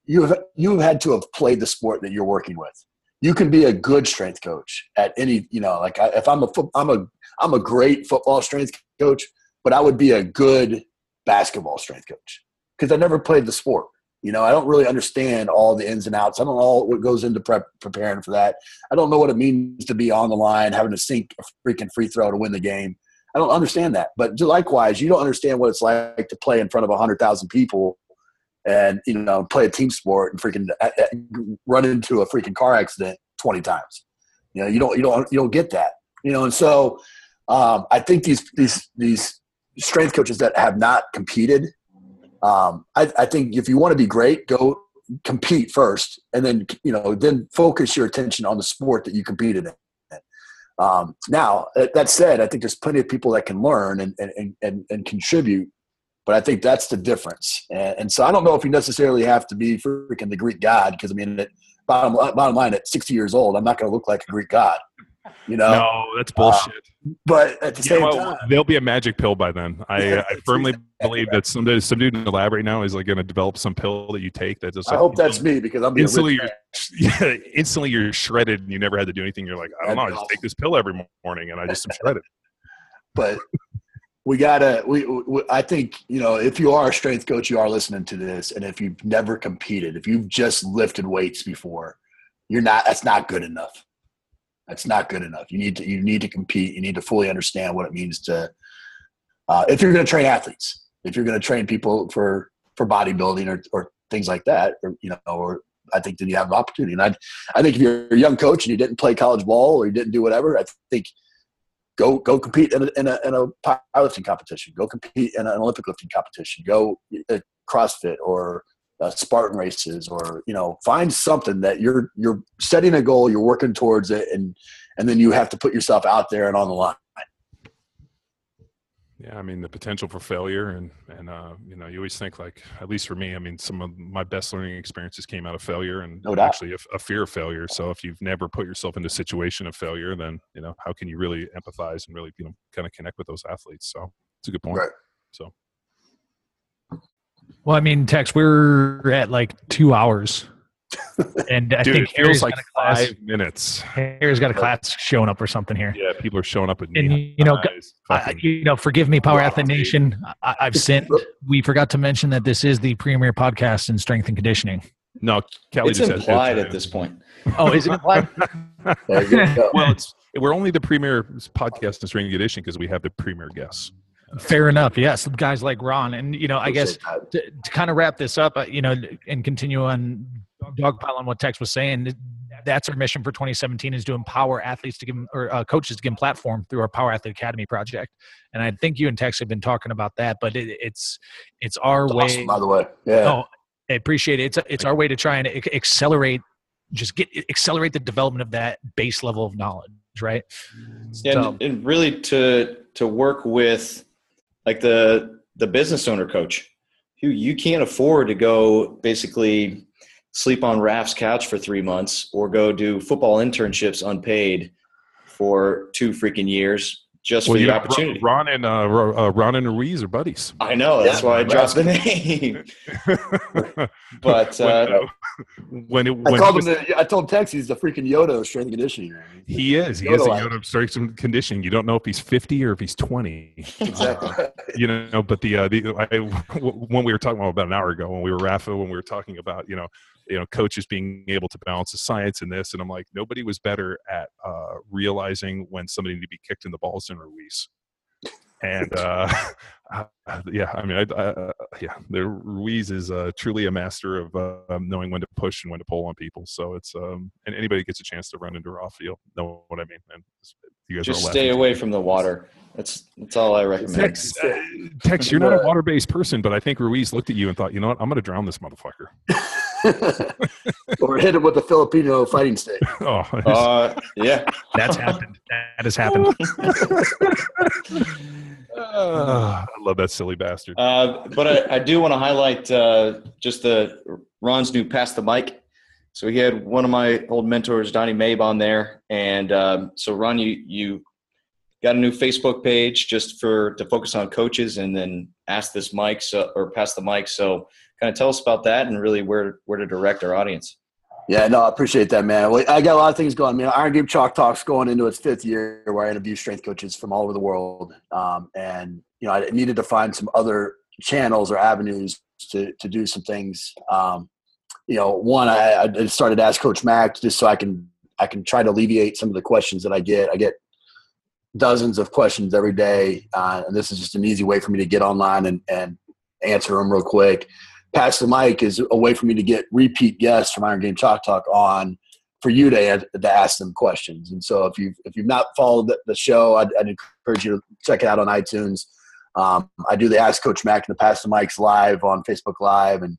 you have you had to have played the sport that you're working with. You can be a good strength coach at any you know like I, if i'm a i'm a i'm a great football strength coach but i would be a good basketball strength coach because i never played the sport you know i don't really understand all the ins and outs. I don't know what goes into prep preparing for that. I don't know what it means to be on the line having to sink a freaking free throw to win the game. I don't understand that. But likewise you don't understand what it's like to play in front of 100000 people and you know play a team sport and freaking uh, uh, run into a freaking car accident 20 times. You know you don't you don't you don't get that. You know and so um, i think these these these strength coaches that have not competed um, I, I think if you want to be great go compete first and then you know then focus your attention on the sport that you competed in um, now that said i think there's plenty of people that can learn and, and, and, and contribute but I think that's the difference. And, and, so I don't know if you necessarily have to be freaking the Greek god because I mean, it, bottom bottom line, at 60 years old, I'm not going to look like a Greek god. You know,
no, that's bullshit.
Uh, but at the same time,
there'll be a magic pill by then. I, I firmly believe that some some dude in the lab right now is like going to develop some pill that you take that just.
I hope that's me because I'm
instantly you're, yeah, instantly you're shredded and you never had to do anything. You're like, I don't know, I just take this pill every morning and I just am shredded.
but we gotta we, we, i think you know if you are a strength coach you are listening to this and if you've never competed if you've just lifted weights before you're not that's not good enough that's not good enough you need to you need to compete you need to fully understand what it means to uh, if you're going to train athletes if you're going to train people for for bodybuilding or, or things like that or you know or I think then you have an opportunity. And I, I think if you're a young coach and you didn't play college ball or you didn't do whatever, I think go go compete in a, in a, in a powerlifting competition. Go compete in an Olympic lifting competition. Go uh, CrossFit or uh, Spartan races, or you know, find something that you're you're setting a goal, you're working towards it, and and then you have to put yourself out there and on the line.
Yeah, I mean the potential for failure, and and uh, you know you always think like at least for me, I mean some of my best learning experiences came out of failure, and
no
actually a, a, fear of failure. So if you've never put yourself in a situation of failure, then you know how can you really empathize and really you know kind of connect with those athletes? So it's a good point.
Right.
So.
Well, I mean, Tex, we're at like two hours and I
Dude,
think
it feels
Harry's
like
got a class,
five minutes.
Harry's got a class showing up or something here.
Yeah, people are showing up with
and you know, I, you know, forgive me, Power Athlete Nation. I, have sent. We forgot to mention that this is the premier podcast in strength and conditioning.
No, Kelly
it's
just
implied
has,
at this point.
Oh, is it implied?
There you go.
Well, it's we're only the premier podcast in strength and conditioning because we have the premier guests.
Fair enough. Yes, guys like Ron, and you know, I guess to, to kind of wrap this up, uh, you know, and continue on dogpile on what Tex was saying. That's our mission for 2017 is to empower athletes to give 'em- or uh, coaches to give them platform through our Power Athlete Academy project. And I think you and Tex have been talking about that, but it, it's it's our
It's
way.
awesome, by the way. Yeah.
Oh, I appreciate it. It's it's our way to try and accelerate, just get accelerate the development of that base level of knowledge, right?
Yeah,
So-
and, and really to to work with like the the business owner coach who you can't afford to go basically sleep on Raf's couch for three months or go do football internships unpaid for two freaking years just for the opportunity.
Ron and uh, uh, Ron and Ruiz are buddies.
I know that's
Yeah,
why I dropped the name. But
when,
uh,
uh, when, it,
I
when
called
he,
him.
was-
The, I told Tex he's the freaking Yoda of strength and conditioning. man.
he is, he is a
Yoda-like.
Yoda strength and conditioning. You don't know if he's fifty or if he's twenty.
exactly.
you know but the uh the I, when we were talking about about an hour ago when we were rafa when we were talking about you know you know coaches being able to balance the science and this and i'm like nobody was better at uh realizing when somebody needed to be kicked in the balls than ruiz and uh uh, yeah i mean I, I, uh, yeah the ruiz is uh truly a master of uh, um, knowing when to push and when to pull on people so it's um and anybody gets a chance to run into rafa you'll know what i mean and you guys
Just
are
stay away from the water. That's that's all I recommend.
Tex, uh, Tex, you're not a water-based person, but I think Ruiz looked at you and thought, you know what, I'm going to drown this motherfucker.
or hit him with a Filipino fighting stick.
Oh,
Uh, yeah.
That's happened. That has happened.
I love that silly bastard.
Uh, but I, I do want to highlight uh, just the Ron's new pass the mic. So he had one of my old mentors, Donnie Mabe, on there, and um, so Ron, you you got a new Facebook page just for to focus on coaches, and then ask this mic so, or pass the mic. So kind of tell us about that and really where where to direct our audience.
Yeah, no, I appreciate that, man. Well, I got a lot of things going. I mean, Iron Game Chalk Talks going into its fifth year, where I interview strength coaches from all over the world, um, and you know, I needed to find some other channels or avenues to to do some things. Um, you know, one, I, I started to ask Coach Mack just so I can I can try to alleviate some of the questions that I get. I get dozens of questions every day, uh, and this is just an easy way for me to get online and and answer them real quick pass the mic is a way for me to get repeat guests from Iron Game Chalk Talk on for you to, to ask them questions. And so if you've if you've not followed the, the show, I'd, I'd encourage you to check it out on iTunes. Um, I do the Ask Coach Mac and the Pass the Mics live on Facebook Live, and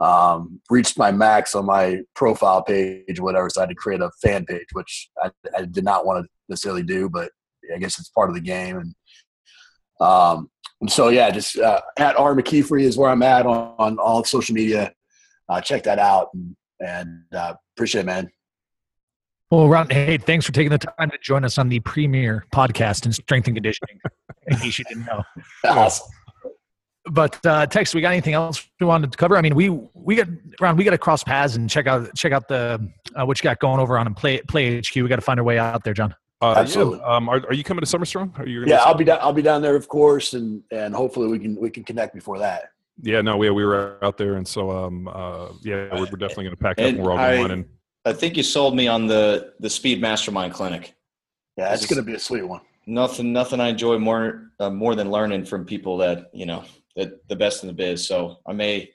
um, reached my max on my profile page, whatever. So I had to create a fan page, which I, I did not want to necessarily do, but I guess it's part of the game. And um, so yeah, just uh, at R McKeefery is where I'm at on, on all social media. Uh, check that out and, and uh, appreciate it, man.
Well, Ron, hey, thanks for taking the time to join us on the premier podcast in strength and conditioning. in case you didn't know.
Awesome.
But uh, Tex, we got anything else we wanted to cover? I mean, we we got Ron, we got to cross paths and check out check out the uh, what you got going over on and PLAE PLAE HQ. We got to find our way out there, John.
Uh,
Absolutely.
Yeah, um, are, are you coming to Summer Strong? Are you gonna
Yeah, I'll be down. I'll be down there, of course, and and hopefully we can we can connect before that.
Yeah, no, we, we were out there, and so um, uh, yeah, we're, we're definitely going to pack up
And
and we're all
I-
going. And
I think you sold me on the the Speed Mastermind Clinic.
Yeah, it's going to be a sweet one.
Nothing, nothing I enjoy more uh, more than learning from people that you know that the best in the biz. So I may,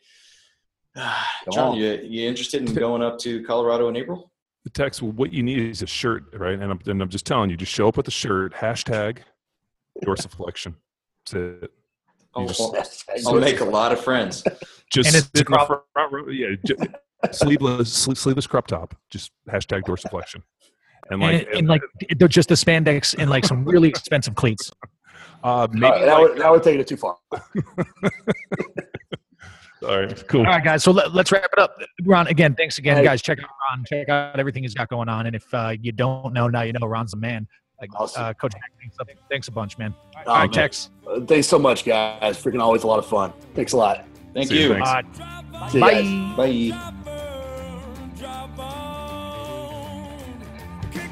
John,
on.
you you interested in going up to Colorado in April?
The text, well, what you need is a shirt, right? And I'm, and I'm just telling you, just show up with a shirt, hashtag dorsiflexion. That's it.
I'll,
just-
I'll- I'll make a lot of friends.
Just
And it's
in the
crop-
front row. Yeah, ju- sleeveless, sleeveless crop top. Just hashtag dorsiflexion. And like,
and, and like they're just the spandex and like some really expensive cleats.
uh, maybe
All right, now,
like,
we're, now we're taking it too far.
All right, cool.
All right, guys. So let, us wrap it up. Ron, again, thanks again,
Hey.
guys. Check out Ron. Check out everything he's got going on. And if uh, you don't know, now you know Ron's the man. Like,
Awesome.
uh, Coach, Mack, thanks, thanks a bunch, man.
Oh,
All right,
man.
Tex.
Uh, Thanks so much, guys. Freaking always a lot of fun. Thanks a lot.
Thank
See you,
you.
thanks.
Uh,
See you guys.
bye.
Bye.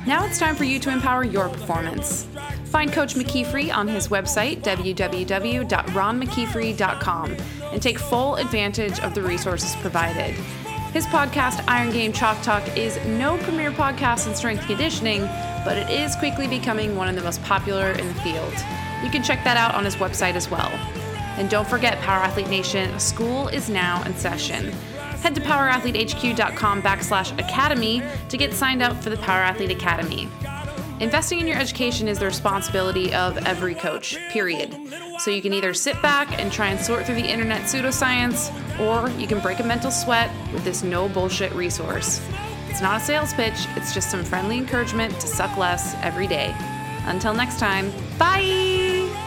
Now it's time for you to empower your performance. Find Coach McKeefery on his website, www.ronmckeefery.com, and take full advantage of the resources provided. His podcast, Iron Game Chalk Talk, is no premier podcast in strength conditioning, but it is quickly becoming one of the most popular in the field. You can check that out on his website as well. And don't forget, Power Athlete Nation, school is now in session. Head to powerathletehq.com backslash academy to get signed up for the Power Athlete Academy. Investing in your education is the responsibility of every coach, period. So you can either sit back and try and sort through the internet pseudoscience, or you can break a mental sweat with this no bullshit resource. It's not a sales pitch, it's just some friendly encouragement to suck less every day. Until next time, bye!